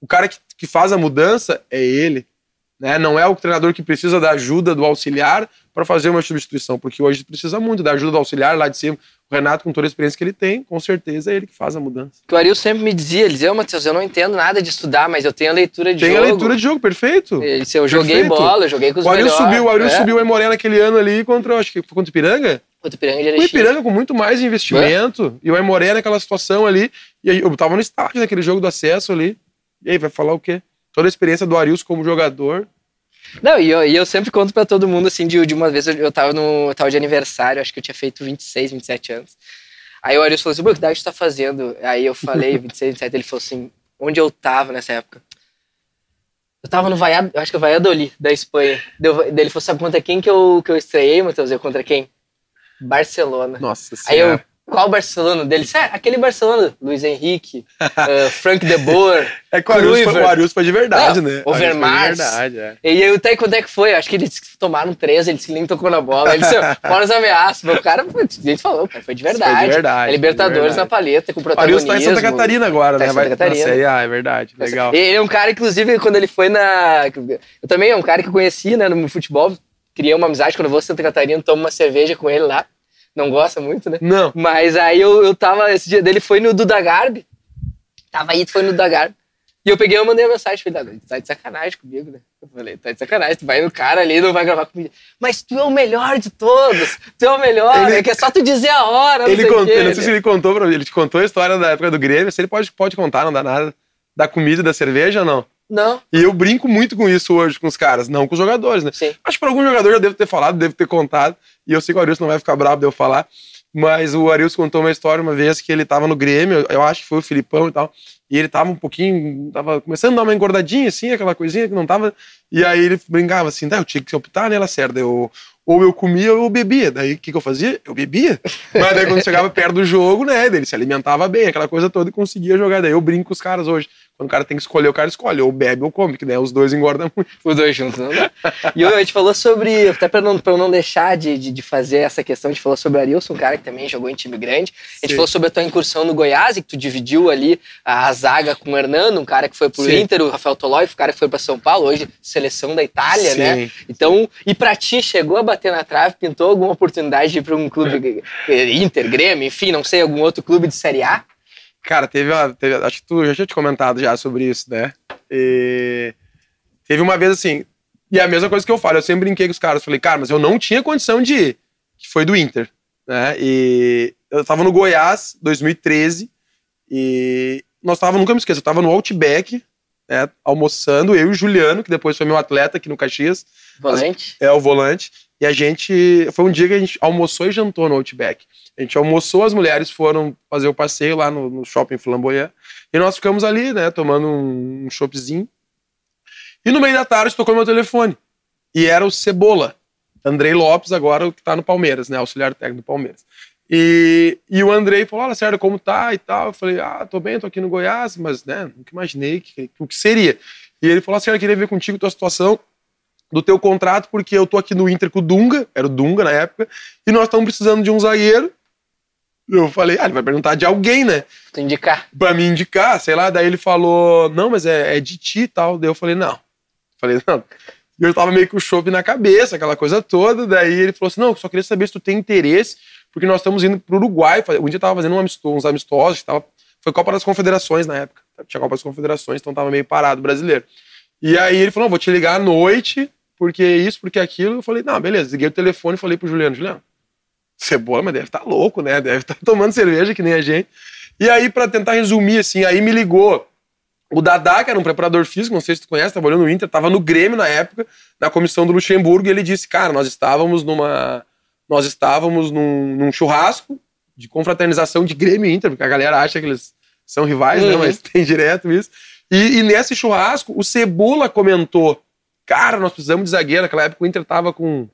O cara que, que faz a mudança é ele. Né? Não é o treinador que precisa da ajuda do auxiliar para fazer uma substituição, porque hoje precisa muito da ajuda do auxiliar lá de cima. O Renato, com toda a experiência que ele tem, com certeza é ele que faz a mudança. O Ariel sempre me dizia, ele dizia, oh, Matheus, eu não entendo nada de estudar, mas eu tenho a leitura de tem jogo. Tem a leitura de jogo, perfeito. Ele disse, eu joguei perfeito. bola, eu joguei com os o Ariel melhores. Subiu, o Ariel é. subiu o Emoré naquele ano ali contra, acho que foi contra o Ipiranga? Contra o Ipiranga de O Ipiranga com muito mais investimento, é. e o Emoré naquela situação ali, e aí, eu tava no estádio naquele jogo do acesso ali, e aí vai falar o quê? Toda a experiência do Arius como jogador, não, e eu, e eu sempre conto para todo mundo, assim, de, de uma vez eu, eu, tava no, tava de aniversário, acho que eu tinha feito 26, 27 anos. Aí o Arius falou assim, o que idade tá fazendo? Aí eu falei, 26, 27, ele falou assim, onde eu tava nessa época? Eu tava no eu acho que é o Valladolid, da Espanha. Deu, ele falou, sabe contra quem que eu, que eu estreiei, Matheus? Eu contra quem? Barcelona. Nossa Senhora. Aí eu, qual Barcelona dele? É, aquele Barcelona, Luiz Henrique, uh, Frank de Boer. É que o Arius, foi, de verdade, Não, né? Overmars. verdade, é. E aí, até quando é que foi? Acho que eles tomaram três, ele nem tocou na bola. Ele disse, fora as ameaças. O cara, ele falou, cara, foi de verdade. Foi de verdade. É Libertadores verdade. na paleta, com protagonismo. O Arius tá em Santa Catarina agora, tá né? Em Santa Catarina. Série A, é verdade. Legal. Ele é um cara, inclusive, quando ele foi na... Eu também é um cara que eu conheci, né, no futebol criei uma amizade quando eu vou a Santa Catarina, tomo uma cerveja com ele lá. Não gosta muito, né? Não. Mas aí eu, eu tava, esse dia dele foi no Duda Garbi. Tava aí, foi no Duda Garbi. E eu peguei e mandei uma mensagem, falei, tá de sacanagem comigo, né? Eu falei, tá de sacanagem, tu vai no cara ali não vai gravar comigo. Mas tu é o melhor de todos, tu é o melhor, ele, é que é só tu dizer a hora, não ele sei contou, quê, não sei se ele contou pra ele te contou a história da época do Grêmio, se ele pode, pode contar, não dá nada, da comida e da cerveja ou não? Não. E eu brinco muito com isso hoje com os caras, não com os jogadores, né? Sim. Acho que para algum jogador já devo ter falado, devo ter contado, e eu sei que o Arilson não vai ficar bravo de eu falar, mas o Arilson contou uma história uma vez que ele tava no Grêmio, eu acho que foi o Filipão e tal, e ele tava um pouquinho, tava começando a dar uma engordadinha, assim, aquela coisinha que não tava. E aí ele brincava assim, tá, eu tinha que optar nela certa. Eu, ou eu comia ou eu bebia. Daí o que, que eu fazia? Eu bebia. Mas daí quando chegava perto do jogo, né, ele se alimentava bem, aquela coisa toda e conseguia jogar. Daí eu brinco com os caras hoje. Quando o cara tem que escolher, o cara escolhe, ou bebe ou come, que né, os dois engordam muito. Os dois juntos, não dá. E a gente falou sobre, até pra não, pra não deixar de, de, de fazer essa questão, a gente falou sobre o Arilson, um cara que também jogou em time grande. A gente Sim. falou sobre a tua incursão no Goiás, e que tu dividiu ali a zaga com o Hernando, um cara que foi pro Sim. Inter, o Rafael Tolói, um cara que foi pra São Paulo, hoje seleção da Itália, Sim. né? Então, e pra ti, chegou a bater na trave, pintou alguma oportunidade de ir pra um clube Inter, Grêmio, enfim, não sei, algum outro clube de Série A? Cara, teve, uma, teve acho que tu já tinha te comentado já sobre isso, né? E teve uma vez assim, e é a mesma coisa que eu falo, eu sempre brinquei com os caras, falei, cara, mas eu não tinha condição de ir, que foi do Inter, né? E eu tava no Goiás, 2013, e nós tava, nunca me esqueço, eu tava no Outback, né, almoçando, eu e o Juliano, que depois foi meu atleta aqui no Caxias, Volante? é o volante. E a gente. Foi um dia que a gente almoçou e jantou no Outback. A gente almoçou, as mulheres foram fazer o passeio lá no, no shopping Flamboyant. E nós ficamos ali, né, tomando um, um choppzinho. E no meio da tarde tocou meu telefone. E era o Cebola. Andrei Lopes, agora o que tá no Palmeiras, né? Auxiliar técnico do Palmeiras. E, e o Andrei falou: Olha, sério, como tá e tal? Eu falei: Ah, tô bem, tô aqui no Goiás, mas, né, nunca imaginei que, o que seria. E ele falou: Sério, eu queria ver contigo tua situação do teu contrato, porque eu tô aqui no Inter com o Dunga, era o Dunga na época, e nós estamos precisando de um zagueiro. Eu falei, ah, ele vai perguntar de alguém, né? Tu indicar. Pra me indicar, sei lá. Daí ele falou, não, mas é, é de ti e tal. Daí eu falei, não. Falei, não. E eu tava meio com o chope na cabeça, aquela coisa toda. Daí ele falou assim, não, eu só queria saber se tu tem interesse, porque nós estamos indo pro Uruguai. O dia tava fazendo um amistoso, uns amistosos, tava, foi Copa das Confederações na época. Tinha Copa das Confederações, então tava meio parado o brasileiro. E aí ele falou, vou te ligar à noite, porque isso, porque aquilo. Eu falei, não, beleza. Liguei o telefone e falei pro Juliano, Juliano, Cebola, mas deve estar louco, né? Deve estar tomando cerveja que nem a gente. E aí, para tentar resumir, assim, aí me ligou o Dadá, que era um preparador físico, não sei se tu conhece, trabalhou no Inter, tava no Grêmio na época, na comissão do Luxemburgo, e ele disse, cara, nós estávamos numa... Nós estávamos num, num churrasco de confraternização de Grêmio e Inter, porque a galera acha que eles são rivais, né? Uhum. Mas tem direto isso. E, e nesse churrasco, o Cebola comentou, cara, nós precisamos de zagueiro, naquela época o Inter tava com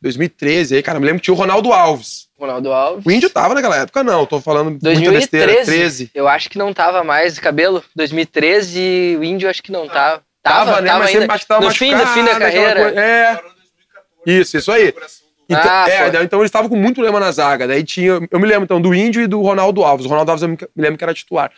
2013, aí, cara, me lembro que tinha o Ronaldo Alves. Ronaldo Alves. O Índio tava naquela época, não, tô falando muita besteira. 2013. 13. Eu acho que não tava mais de cabelo. 2013, o índio acho que não tava. Tava, né? Mas ainda. sempre tava no fim, no fim da carreira. coisa- É. Isso, isso aí. Então, Ah, é, então eles estavam com muito problema na zaga. Daí tinha. Eu me lembro então do Índio e do Ronaldo Alves. O Ronaldo Alves eu me lembro que era titular.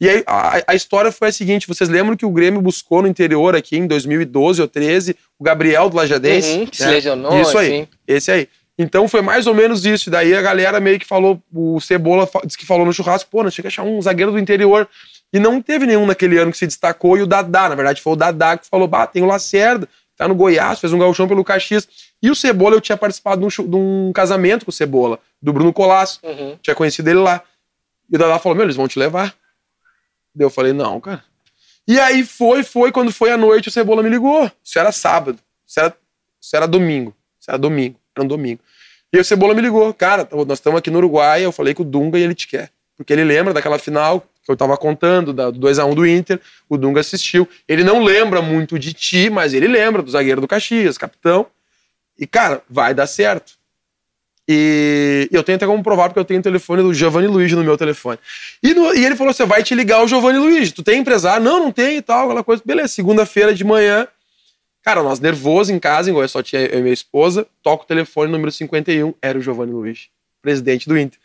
E aí a, a história foi a seguinte: vocês lembram que o Grêmio buscou no interior aqui em 2012 ou 13 o Gabriel do Lajadense? Uhum, que se né? lesionou, Isso aí. enfim. Esse aí. Então foi mais ou menos isso. E daí a galera meio que falou, o Cebola disse que falou no churrasco, pô, nós tinha que achar um zagueiro do interior. E não teve nenhum naquele ano que se destacou, e o Dadá, na verdade, foi o Dadá que falou, bah, tem o Lacerda, tá no Goiás, fez um gauchão pelo Caxias. E o Cebola, eu tinha participado de um, de um casamento com o Cebola, do Bruno Colasso, Uhum. tinha conhecido ele lá. E o Dadá falou, meu, eles vão te levar. Daí eu falei, não, cara. E aí foi, foi, quando foi à noite, o Cebola me ligou. Isso era sábado, isso era, isso era domingo, isso era domingo, era um domingo. E o Cebola me ligou, cara, nós estamos aqui no Uruguai, eu falei com o Dunga e ele te quer. Porque ele lembra daquela final que eu tava contando, do 2x1 do Inter, o Dunga assistiu. Ele não lembra muito de ti, mas ele lembra do zagueiro do Caxias, capitão. E, cara, vai dar certo. E eu tenho até como provar, porque eu tenho o telefone do Giovanni Luiz no meu telefone. E, no- e ele falou: você vai te ligar o Giovanni Luiz. Tu tem empresário? Não, não tem e tal, aquela coisa. Beleza, segunda-feira de manhã. Cara, nós nervosos em casa, em Goiás, só tinha eu e minha esposa. Toco o telefone, número 51, era o Giovanni Luiz, presidente do Inter.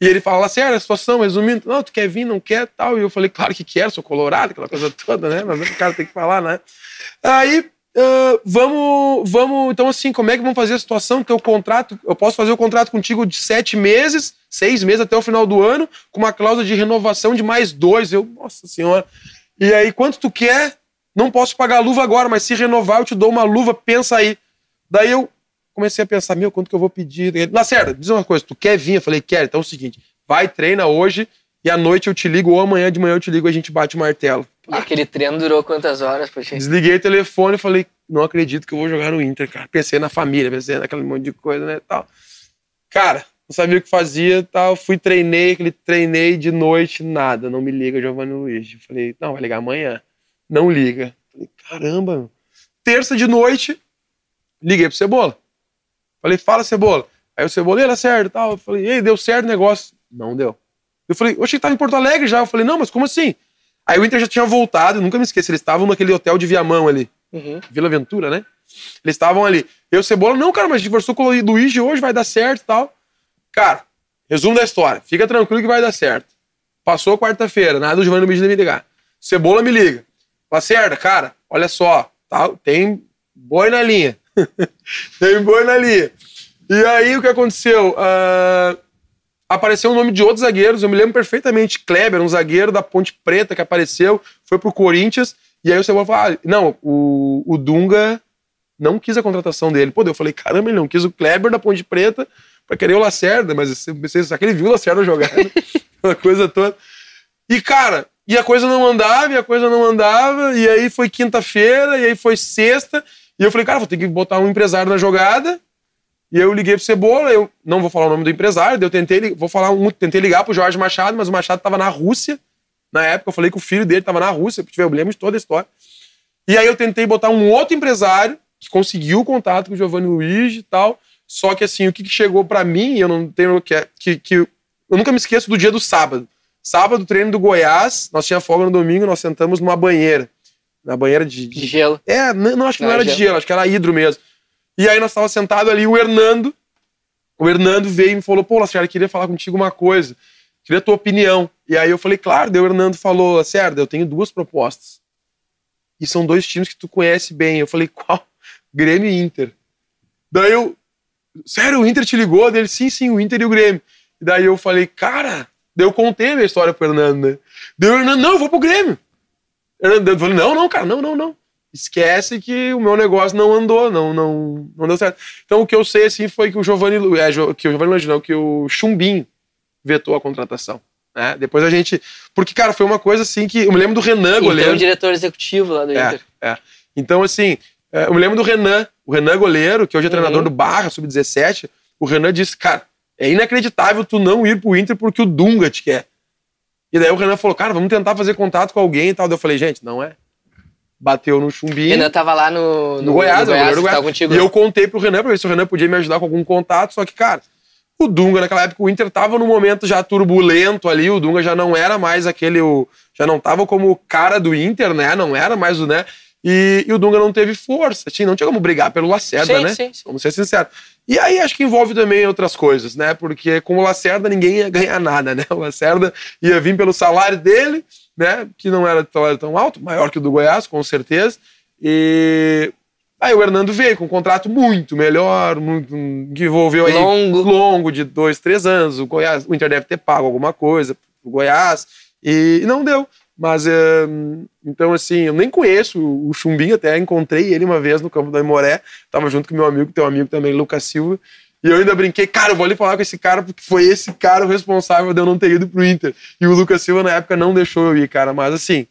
E ele fala assim: a situação, resumindo, não, tu quer vir, não quer tal. E eu falei: claro que quero, sou colorado, aquela coisa toda, né? Mas o cara tem que falar, né? Aí Uh, vamos, vamos. Então, assim, como é que vamos fazer a situação? Teu contrato, eu posso fazer o contrato contigo de sete meses, seis meses até o final do ano, com uma cláusula de renovação de mais dois. Eu, nossa senhora. E aí, quanto tu quer? Não posso pagar a luva agora, mas se renovar, eu te dou uma luva, pensa aí. Daí eu comecei a pensar, meu, quanto que eu vou pedir? Lacerda, diz uma coisa, tu quer vir? Eu falei, quero. Então é o seguinte, vai, treina hoje e à noite eu te ligo, ou amanhã de manhã eu te ligo e a gente bate o martelo. E aquele treino durou quantas horas, poxa? Desliguei o telefone e falei, não acredito que eu vou jogar no Inter, cara. Pensei na família, pensei naquele monte de coisa, né, tal. Cara, não sabia o que fazia, tal. Fui, treinei, aquele treinei de noite, nada. Não me liga, Giovanni Luiz. Falei, não, vai ligar amanhã. Não liga. Falei, caramba. Terça de noite, liguei pro Cebola. Falei, fala, Cebola. Aí o Cebola, era certo, tal. Eu falei, ei, deu certo o negócio. Não deu. Eu falei, oxe, tava em Porto Alegre já. Eu falei, não, mas como assim? Aí o Inter já tinha voltado, nunca me esqueço, eles estavam naquele hotel de Viamão ali. Uhum. Vila Ventura, né? Eles estavam ali. Eu, Cebola, não, cara, mas a gente conversou com o Luiz hoje, vai dar certo e tal. Cara, resumo da história. Fica tranquilo que vai dar certo. Passou quarta-feira, nada do Giovanni me ligar. Cebola me liga. Lacerda, cara, olha só, tá, tem boi na linha. tem boi na linha. E aí o que aconteceu? Uh, apareceu o nome de outros zagueiros. Eu me lembro perfeitamente. Kleber, um zagueiro da Ponte Preta que apareceu, foi pro Corinthians. E aí o Cebola falou: ah, não, o, o Dunga não quis a contratação dele. Pô, eu falei: caramba, ele não quis o Kleber da Ponte Preta pra querer o Lacerda, mas só que ele viu o Lacerda jogar, né? uma coisa toda. E cara, e a coisa não andava, e a coisa não andava, e aí foi quinta-feira, e aí foi sexta, e eu falei, cara, vou ter que botar um empresário na jogada. E eu liguei pro Cebola, eu não vou falar o nome do empresário, eu tentei, vou falar um, tentei ligar pro Jorge Machado, mas o Machado estava na Rússia. Na época eu falei que o filho dele estava na Rússia, eu lembro de toda a história. E aí eu tentei botar um outro empresário que conseguiu o contato com o Giovanni Luiz e tal. Só que assim, o que, chegou para mim, eu não tenho que, que que eu nunca me esqueço do dia do sábado. Sábado, treino do Goiás, nós tinha folga no domingo, nós sentamos numa banheira. Na banheira de, de... de gelo. É, não, não acho que não, não era gelo. de gelo, acho que era hidro mesmo. E aí nós estávamos sentados ali, o Hernando, o Hernando veio e me falou, pô, Lacerda, queria falar contigo uma coisa, queria a tua opinião. E aí eu falei, claro, daí o Hernando falou, Lacerda, eu tenho duas propostas. E são dois times que tu conhece bem. Eu falei, qual? Grêmio e Inter. Daí eu, sério, o Inter te ligou? Dele, sim, sim, o Inter e o Grêmio. E daí eu falei, cara, daí eu contei a minha história pro Hernando, né? Daí o Hernando, não, eu vou pro Grêmio. Eu falei, não, não, cara, não, não, não. Esquece que o meu negócio não andou, não, não, não deu certo. Então o que eu sei assim foi que o Giovanni, é, que o Giovanni não, que o Chumbinho vetou a contratação. Né? Depois a gente. Porque, cara, foi uma coisa assim que. Eu me lembro do Renan, então, goleiro. o diretor executivo lá do é, Inter. É. Então, assim, é, eu me lembro do Renan, o Renan goleiro, que hoje é treinador uhum. do Barra, sub-17. O Renan disse, cara, é inacreditável tu não ir pro Inter porque o Dunga te quer. E daí o Renan falou, cara, vamos tentar fazer contato com alguém e tal. Daí eu falei, gente, não é. Bateu no chumbinho. Renan tava lá no, no, no Goiás, no Goiás, Goiás. Contigo. E eu contei pro Renan pra ver se o Renan podia me ajudar com algum contato, só que, cara, o Dunga, naquela época, o Inter tava num momento já turbulento ali, o Dunga já não era mais aquele. O, já não tava como o cara do Inter, né? Não era mais o, né? E, e o Dunga não teve força, assim, não tinha como brigar pelo Lacerda, sim, né? Sim, sim. Vamos ser sinceros. E aí acho que envolve também outras coisas, né? Porque com o Lacerda ninguém ia ganhar nada, né? O Lacerda ia vir pelo salário dele, né? Que não era salário tão alto, maior que o do Goiás, com certeza. E Aí o Hernando veio com um contrato muito melhor, muito, que envolveu aí longo. longo de dois, três anos. O Goiás, o Inter deve ter pago alguma coisa pro Goiás e, e não deu. Mas é, então assim, eu nem conheço o Chumbinho, até encontrei ele uma vez no campo da Imoré, tava junto com meu amigo, teu amigo também, Lucas Silva. E eu ainda brinquei, cara, eu vou ali falar com esse cara, porque foi esse cara o responsável de eu não ter ido pro Inter. E o Lucas Silva, na época, não deixou eu ir, cara. Mas assim,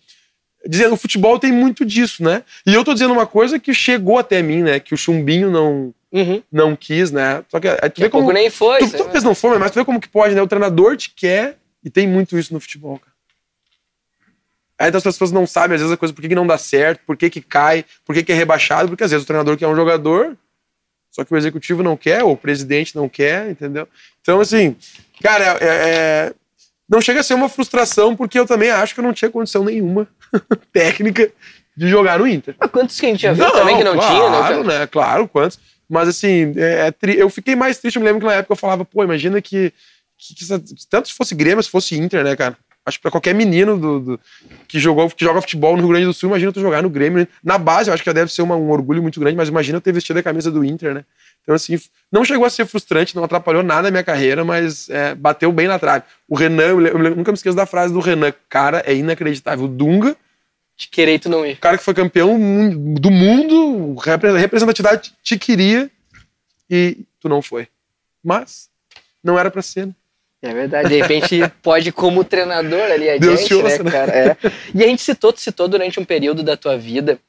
dizendo, o futebol tem muito disso, né? E eu tô dizendo uma coisa que chegou até mim, né? Que o Chumbinho não, uhum. não quis, né? Só que aí tu vê como. nem foi. Tu, talvez não foi, mas tu vê como que pode, né? O treinador te quer e tem muito isso no futebol, cara. Aí então as pessoas não sabem, às vezes, a coisa, por que, que não dá certo, por que, que cai, por que, que é rebaixado, porque às vezes o treinador quer um jogador, só que o executivo não quer, ou o presidente não quer, entendeu? Então, assim, cara, é, é, não chega a ser uma frustração, porque eu também acho que eu não tinha condição nenhuma técnica de jogar no Inter. Mas quantos que a gente já viu não, também que não claro, tinha, né? Claro, né? Claro, quantos. Mas assim, é, é tri... eu fiquei mais triste, eu me lembro que na época eu falava, pô, imagina que, que, que, tanto se fosse Grêmio, se fosse Inter, né, cara? Acho que pra qualquer menino do, do, que, jogou, que joga futebol no Rio Grande do Sul, imagina tu jogar no Grêmio. Na base, eu acho que já deve ser uma, um orgulho muito grande, mas imagina eu ter vestido a camisa do Inter, né? Então, assim, não chegou a ser frustrante, não atrapalhou nada a minha carreira, mas é, bateu bem na trave. O Renan, eu, eu, nunca me esqueço da frase do Renan, cara, é inacreditável. O Dunga. Te querer e tu não ir. O cara que foi campeão do mundo, representatividade te queria e tu não foi. Mas não era para ser, né? É verdade, de repente pode como treinador ali adiante, Deus né, né, cara? É. E a gente citou, citou durante um período da tua vida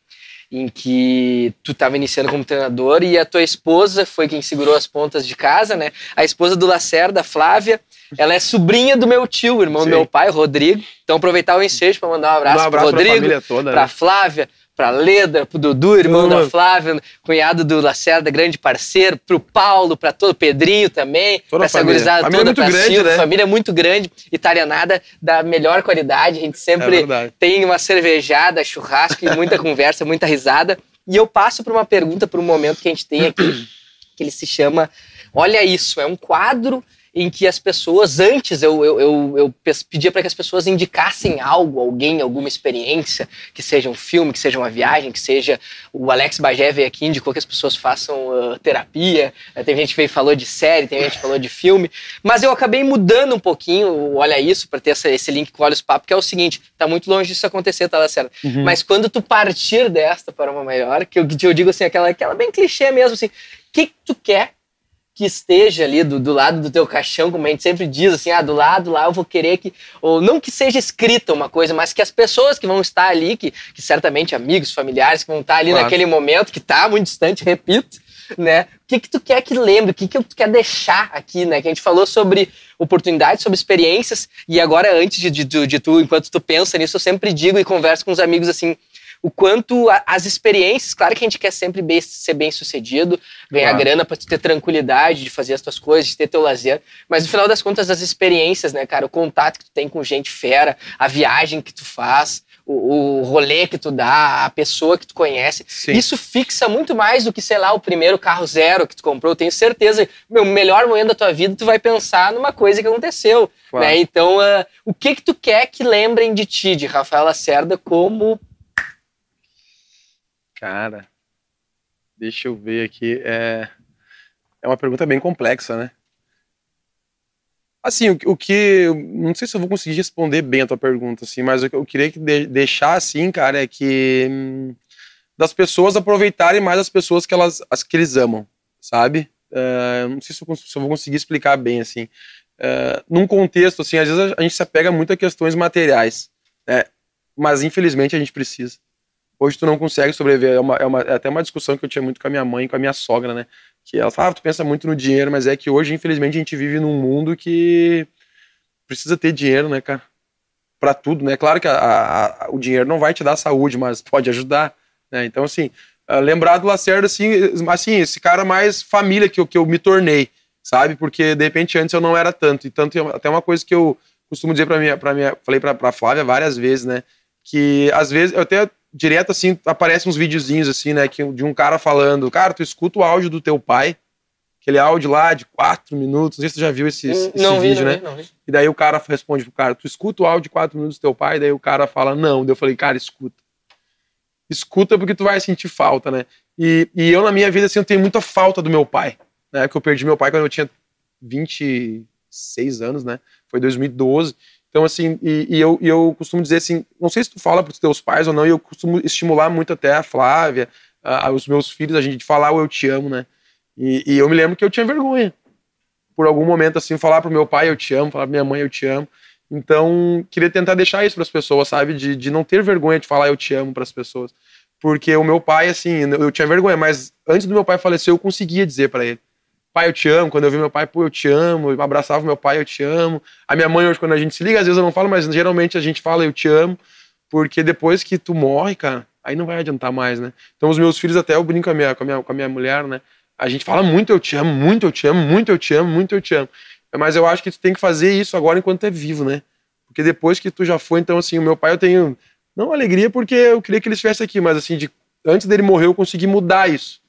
em que tu estava iniciando como treinador e a tua esposa foi quem segurou as pontas de casa, né? A esposa do Lacerda, Flávia, ela é sobrinha do meu tio, irmão Sim. do meu pai, Rodrigo. Então aproveitar o ensejo para mandar um abraço, um abraço pro Rodrigo, toda, pra né? Flávia, pra Leda, pro Dudu, irmão da Flávia, cunhado do Lacerda, grande parceiro, pro Paulo, pra todo, Pedrinho também, toda pra essa família. gurizada família toda, muito grande, Silvio, né? família muito grande, italianada da melhor qualidade, a gente sempre é tem uma cervejada, churrasco e muita conversa, muita risada. E eu passo por uma pergunta, por um momento que a gente tem aqui, que ele se chama Olha Isso, é um quadro em que as pessoas, antes eu, eu, eu, eu pedia para que as pessoas indicassem algo, alguém, alguma experiência, que seja um filme, que seja uma viagem, que seja. O Alex Bagé veio aqui indicou que as pessoas façam uh, terapia, uh, tem gente que veio falou de série, tem gente que falou de filme, mas eu acabei mudando um pouquinho, olha isso, para ter essa, esse link com Olhos Papo, que é o seguinte: tá muito longe disso acontecer, tá, Lacerda? Uhum. Mas quando tu partir desta para uma maior, que eu, eu digo assim, aquela, aquela bem clichê mesmo, assim, o que, que tu quer que esteja ali do, do lado do teu caixão, como a gente sempre diz, assim, ah, do lado lá eu vou querer que, ou não que seja escrita uma coisa, mas que as pessoas que vão estar ali, que, que certamente amigos, familiares que vão estar ali claro. naquele momento, que está muito distante, repito, né? O que que tu quer que lembre? O que que tu quer deixar aqui, né? Que a gente falou sobre oportunidades, sobre experiências, e agora, antes de, de, de, de tu, enquanto tu pensa nisso, eu sempre digo e converso com os amigos assim, o quanto a, as experiências, claro que a gente quer sempre bem, ser bem sucedido, ganhar claro. grana para ter tranquilidade de fazer as tuas coisas, de ter teu lazer, mas no final das contas as experiências, né, cara, o contato que tu tem com gente fera, a viagem que tu faz, o, o rolê que tu dá, a pessoa que tu conhece, Sim. isso fixa muito mais do que, sei lá, o primeiro carro zero que tu comprou. Eu tenho certeza, meu, melhor momento da tua vida, tu vai pensar numa coisa que aconteceu, claro. né? Então, uh, o que que tu quer que lembrem de ti, de Rafael Lacerda, como Cara, deixa eu ver aqui. É, é uma pergunta bem complexa, né? Assim, o, o que. Não sei se eu vou conseguir responder bem a tua pergunta, assim, mas o que eu queria que de, deixar assim, cara, é que. Hum, das pessoas aproveitarem mais as pessoas que, elas, as que eles amam, sabe? Uh, não sei se eu, se eu, vou conseguir explicar bem, assim. Uh, num contexto, assim, às vezes a, a gente se apega muito a questões materiais, né? Mas infelizmente a gente precisa hoje tu não consegue sobreviver. É, uma, é, uma, é, até uma discussão que eu tinha muito com a minha mãe, com a minha sogra, né? Que ela fala, ah, tu pensa muito no dinheiro, mas é que hoje, infelizmente, a gente vive num mundo que precisa ter dinheiro, né, cara? Pra tudo, né? Claro que a, a, o dinheiro não vai te dar saúde, mas pode ajudar, né? Então, assim, uh, lembrar do Lacerda, assim, assim, esse cara mais família que eu, que eu me tornei, sabe? Porque, de repente, antes eu não era tanto. E tanto, até uma coisa que eu costumo dizer pra minha, pra minha falei pra, pra Flávia várias vezes, né? Que, às vezes, eu até direto assim, aparecem uns videozinhos assim, né, que, de um cara falando, cara, tu escuta o áudio do teu pai, aquele áudio lá de quatro minutos, não sei se tu já viu esse, esse não vídeo, vi, né? Não. E daí o cara responde pro cara, tu escuta o áudio de quatro minutos do teu pai? Daí o cara fala, não. Daí eu falei, cara, escuta. Escuta porque tu vai sentir falta, né? E, e eu na minha vida, assim, eu tenho muita falta do meu pai, né? Que eu perdi meu pai quando eu tinha 26 anos, né? Foi 2012. Então, assim, e, e eu, e eu costumo dizer assim, não sei se tu fala para os teus pais ou não, e eu costumo estimular muito até a Flávia, a, os meus filhos, a gente falar o eu te amo, né? E, e, eu me lembro que eu tinha vergonha. Por algum momento, assim, falar pro meu pai eu te amo, falar pra minha mãe eu te amo. Então, queria tentar deixar isso para as pessoas, sabe? De, de não ter vergonha de falar eu te amo para as pessoas. Porque o meu pai, assim, eu tinha vergonha, mas antes do meu pai falecer, eu conseguia dizer para ele pai, eu te amo. Quando eu vi meu pai, pô, eu te amo. Eu abraçava meu pai, eu te amo. A minha mãe, hoje, quando a gente se liga, às vezes eu não falo, mas geralmente a gente fala, eu te amo. Porque depois que tu morre, cara, aí não vai adiantar mais, né? Então os meus filhos, até eu brinco com a minha, com a minha, com a minha mulher, né? A gente fala muito eu te amo, muito eu te amo, muito eu te amo, muito eu te amo. Mas eu acho que tu tem que fazer isso agora enquanto é vivo, né? Porque depois que tu já foi, então assim, o meu pai eu tenho não alegria porque eu queria que ele estivesse aqui, mas assim, de, antes dele morrer eu consegui mudar isso.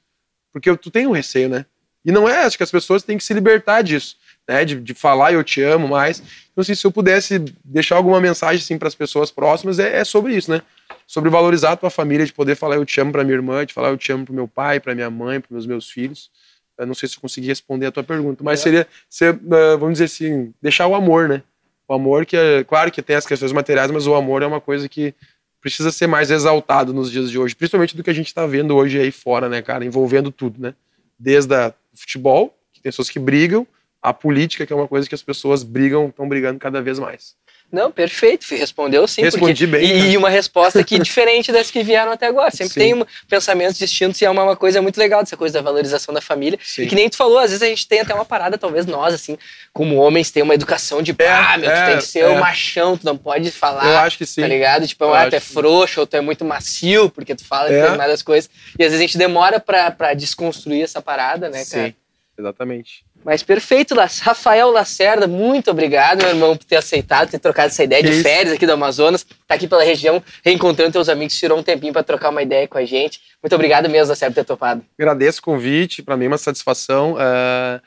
Porque tu tem um receio, né? E não é, acho que as pessoas têm que se libertar disso. né? De, de falar eu te amo mais. Então, assim, se eu pudesse deixar alguma mensagem assim, para as pessoas próximas, é, é, sobre isso, né? Sobre valorizar a tua família, de poder falar eu te amo para minha irmã, de falar eu te amo para meu pai, para minha mãe, para meus meus filhos. Eu não sei se eu consegui responder a tua pergunta, mas é. seria, ser, uh, vamos dizer assim, deixar o amor, né? O amor que é, claro que tem as questões materiais, mas o amor é uma coisa que precisa ser mais exaltado nos dias de hoje, principalmente do que a gente está vendo hoje aí fora, né, cara, envolvendo tudo, né? Desde o futebol, que tem pessoas que brigam, a política, que é uma coisa que as pessoas brigam, estão brigando cada vez mais. Não, perfeito, respondeu sim. Respondi porque, bem. E, e, uma resposta aqui diferente das que vieram até agora. Sempre sim. tem um, pensamentos distintos e é uma, uma, coisa muito legal dessa coisa da valorização da família. Sim. E que nem tu falou, às vezes a gente tem até uma parada, talvez nós, assim, como homens, tem uma educação de, é, ah, meu, é, tu tem que ser é. o machão, tu não pode falar. Eu acho que sim. Tá ligado? Tipo, ah, tu é frouxo ou tu é muito macio, porque tu fala é. determinadas coisas. E às vezes a gente demora pra, pra desconstruir essa parada, né, cara? Sim, exatamente. Mas perfeito, Rafael Lacerda, muito obrigado, meu irmão, por ter aceitado, ter trocado essa ideia que de isso? férias aqui do Amazonas, tá aqui pela região, reencontrando teus amigos, tirou um tempinho para trocar uma ideia com a gente. Muito obrigado mesmo, Lacerda, por ter topado. Agradeço o convite, para mim é uma satisfação. Uh...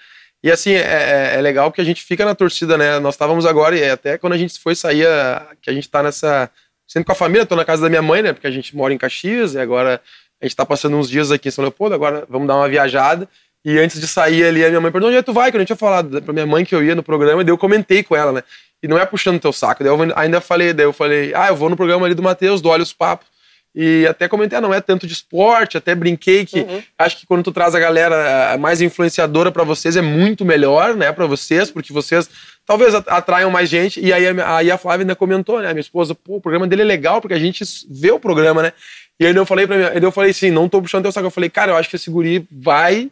E assim, é, é, é, legal que a gente fica na torcida, né? Nós estávamos agora, e até quando a gente foi sair, que a gente tá nessa. Sendo com a família, tô na casa da minha mãe, né? Porque a gente mora em Caxias, e agora a gente tá passando uns dias aqui em São Leopoldo, agora vamos dar uma viajada. E antes de sair ali, a minha mãe perguntou: onde é que tu vai? Que eu não tinha falado pra minha mãe que eu ia no programa, e daí eu comentei com ela, né? E não é puxando teu saco. Daí eu ainda falei, daí eu falei, ah, eu vou no programa ali do Matheus, do Olhos Papo. E até comentei, ah, não é tanto de esporte, até brinquei que uhum. acho que quando tu traz a galera mais influenciadora para vocês é muito melhor, né, para vocês, porque vocês talvez atraiam mais gente. E aí, aí a Flávia ainda comentou, né, minha esposa, pô, o programa dele é legal porque a gente vê o programa, né? E aí eu falei para mim, eu falei assim, não tô puxando teu saco, eu falei, cara, eu acho que esse guri vai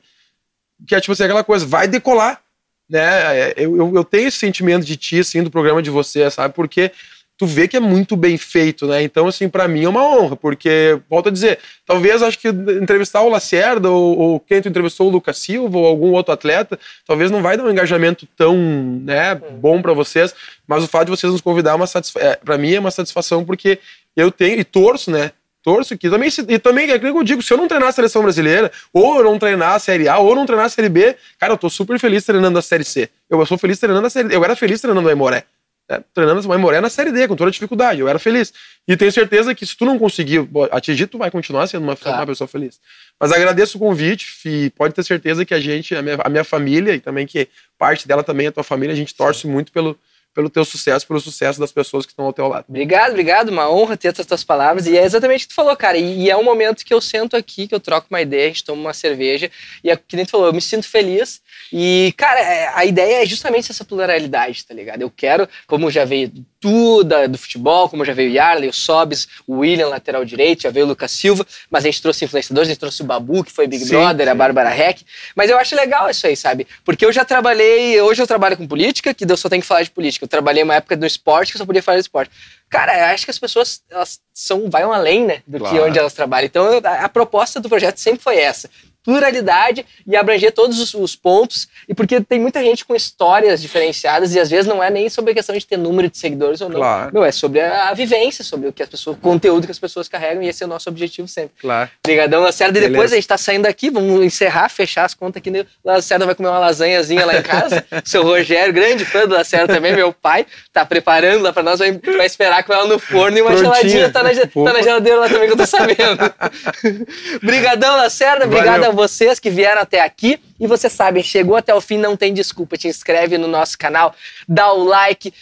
que é tipo assim, aquela coisa, vai decolar, né? É, eu, eu, eu, tenho esse sentimento de ti, assim, do programa de você, sabe? Porque tu vê que é muito bem feito, né? Então, assim, para mim é uma honra, porque, volto a dizer, talvez acho que entrevistar o Lacerda ou, ou quem tu entrevistou o Lucas Silva ou algum outro atleta, talvez não vai dar um engajamento tão, né, bom para vocês, mas o fato de vocês nos convidar é uma satisfação, é, para mim é uma satisfação porque eu tenho e torço, né? Torço que também, e também é que eu digo, se eu não treinar a seleção brasileira, ou eu não treinar a Série A, ou eu não treinar a Série B, cara, eu tô super feliz treinando a Série C. Eu sou feliz treinando a Série. Eu era feliz treinando o Aimoré. É, treinando o Aimoré na Série D, com toda a dificuldade. Eu era feliz. E tenho certeza que se tu não conseguir atingir, tu vai continuar sendo uma, claro. uma pessoa feliz. Mas agradeço o convite, e pode ter certeza que a gente, a minha, a minha família, e também que parte dela também é a tua família, a gente torce Sim. muito pelo, pelo teu sucesso, pelo sucesso das pessoas que estão ao teu lado. Obrigado, obrigado. Uma honra ter essas tuas palavras. E é exatamente o que tu falou, cara. E, e é um momento que eu sento aqui, que eu troco uma ideia, a gente toma uma cerveja. E é que nem tu falou, eu me sinto feliz. E, cara, é, a ideia é justamente essa pluralidade, tá ligado? Eu quero, como já veio tu da, do futebol, como já veio o Yarley, o Sobis, o William, lateral direito, já veio o Lucas Silva, mas a gente trouxe influenciadores, a gente trouxe o Babu, que foi Big sim, Brother, sim. a Bárbara Heck. Mas eu acho legal isso aí, sabe? Porque eu já trabalhei, hoje eu trabalho com política, que eu só tenho que falar de política. Eu trabalhei uma época no esporte que eu só podia falar de esporte. Cara, eu acho que as pessoas elas são, vai além, né, do claro. que onde elas trabalham. Então, eu, a, a proposta do projeto sempre foi essa pluralidade e abranger todos os, os, pontos. E porque tem muita gente com histórias diferenciadas e às vezes não é nem sobre a questão de ter número de seguidores ou não. Claro. Meu, é sobre a, a, vivência, sobre o que as pessoas, o conteúdo que as pessoas carregam e esse é o nosso objetivo sempre. Claro. Obrigadão, Lacerda. E depois a gente tá saindo daqui, vamos encerrar, fechar as contas aqui. Né? Lacerda vai comer uma lasanhazinha lá em casa. Seu Rogério, grande fã do Lacerda também, meu pai, tá preparando lá pra nós, vai, vai esperar com ela no forno e uma Prontinha. geladinha tá na, tá na geladeira lá também que eu tô sabendo. Obrigadão, Lacerda. Obrigado a vocês que vieram até aqui. E você sabe, chegou até o fim, não tem desculpa. Te inscreve no nosso canal, dá o like,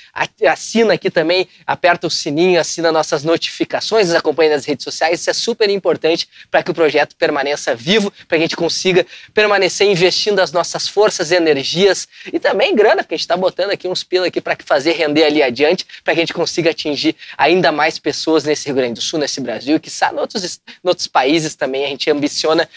assina aqui também, aperta o sininho, assina nossas notificações, acompanha nas redes sociais. Isso é super importante para que o projeto permaneça vivo, para que a gente consiga permanecer investindo as nossas forças, energias e também grana, porque a gente está botando aqui uns pila aqui para fazer render ali adiante, para que a gente consiga atingir ainda mais pessoas nesse Rio Grande do Sul, nesse Brasil, que sabe, outros, outros países também a gente ambiciona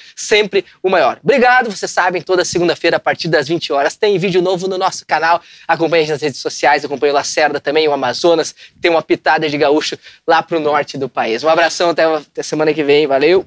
o maior. Obrigado, vocês sabem, toda segunda-feira, a partir das 20 horas. Tem vídeo novo no nosso canal. Acompanhe nas redes sociais, acompanhe o Lacerda também, o Amazonas. Tem uma pitada de gaúcho lá pro norte do país. Um abração, até, até semana que vem. Valeu!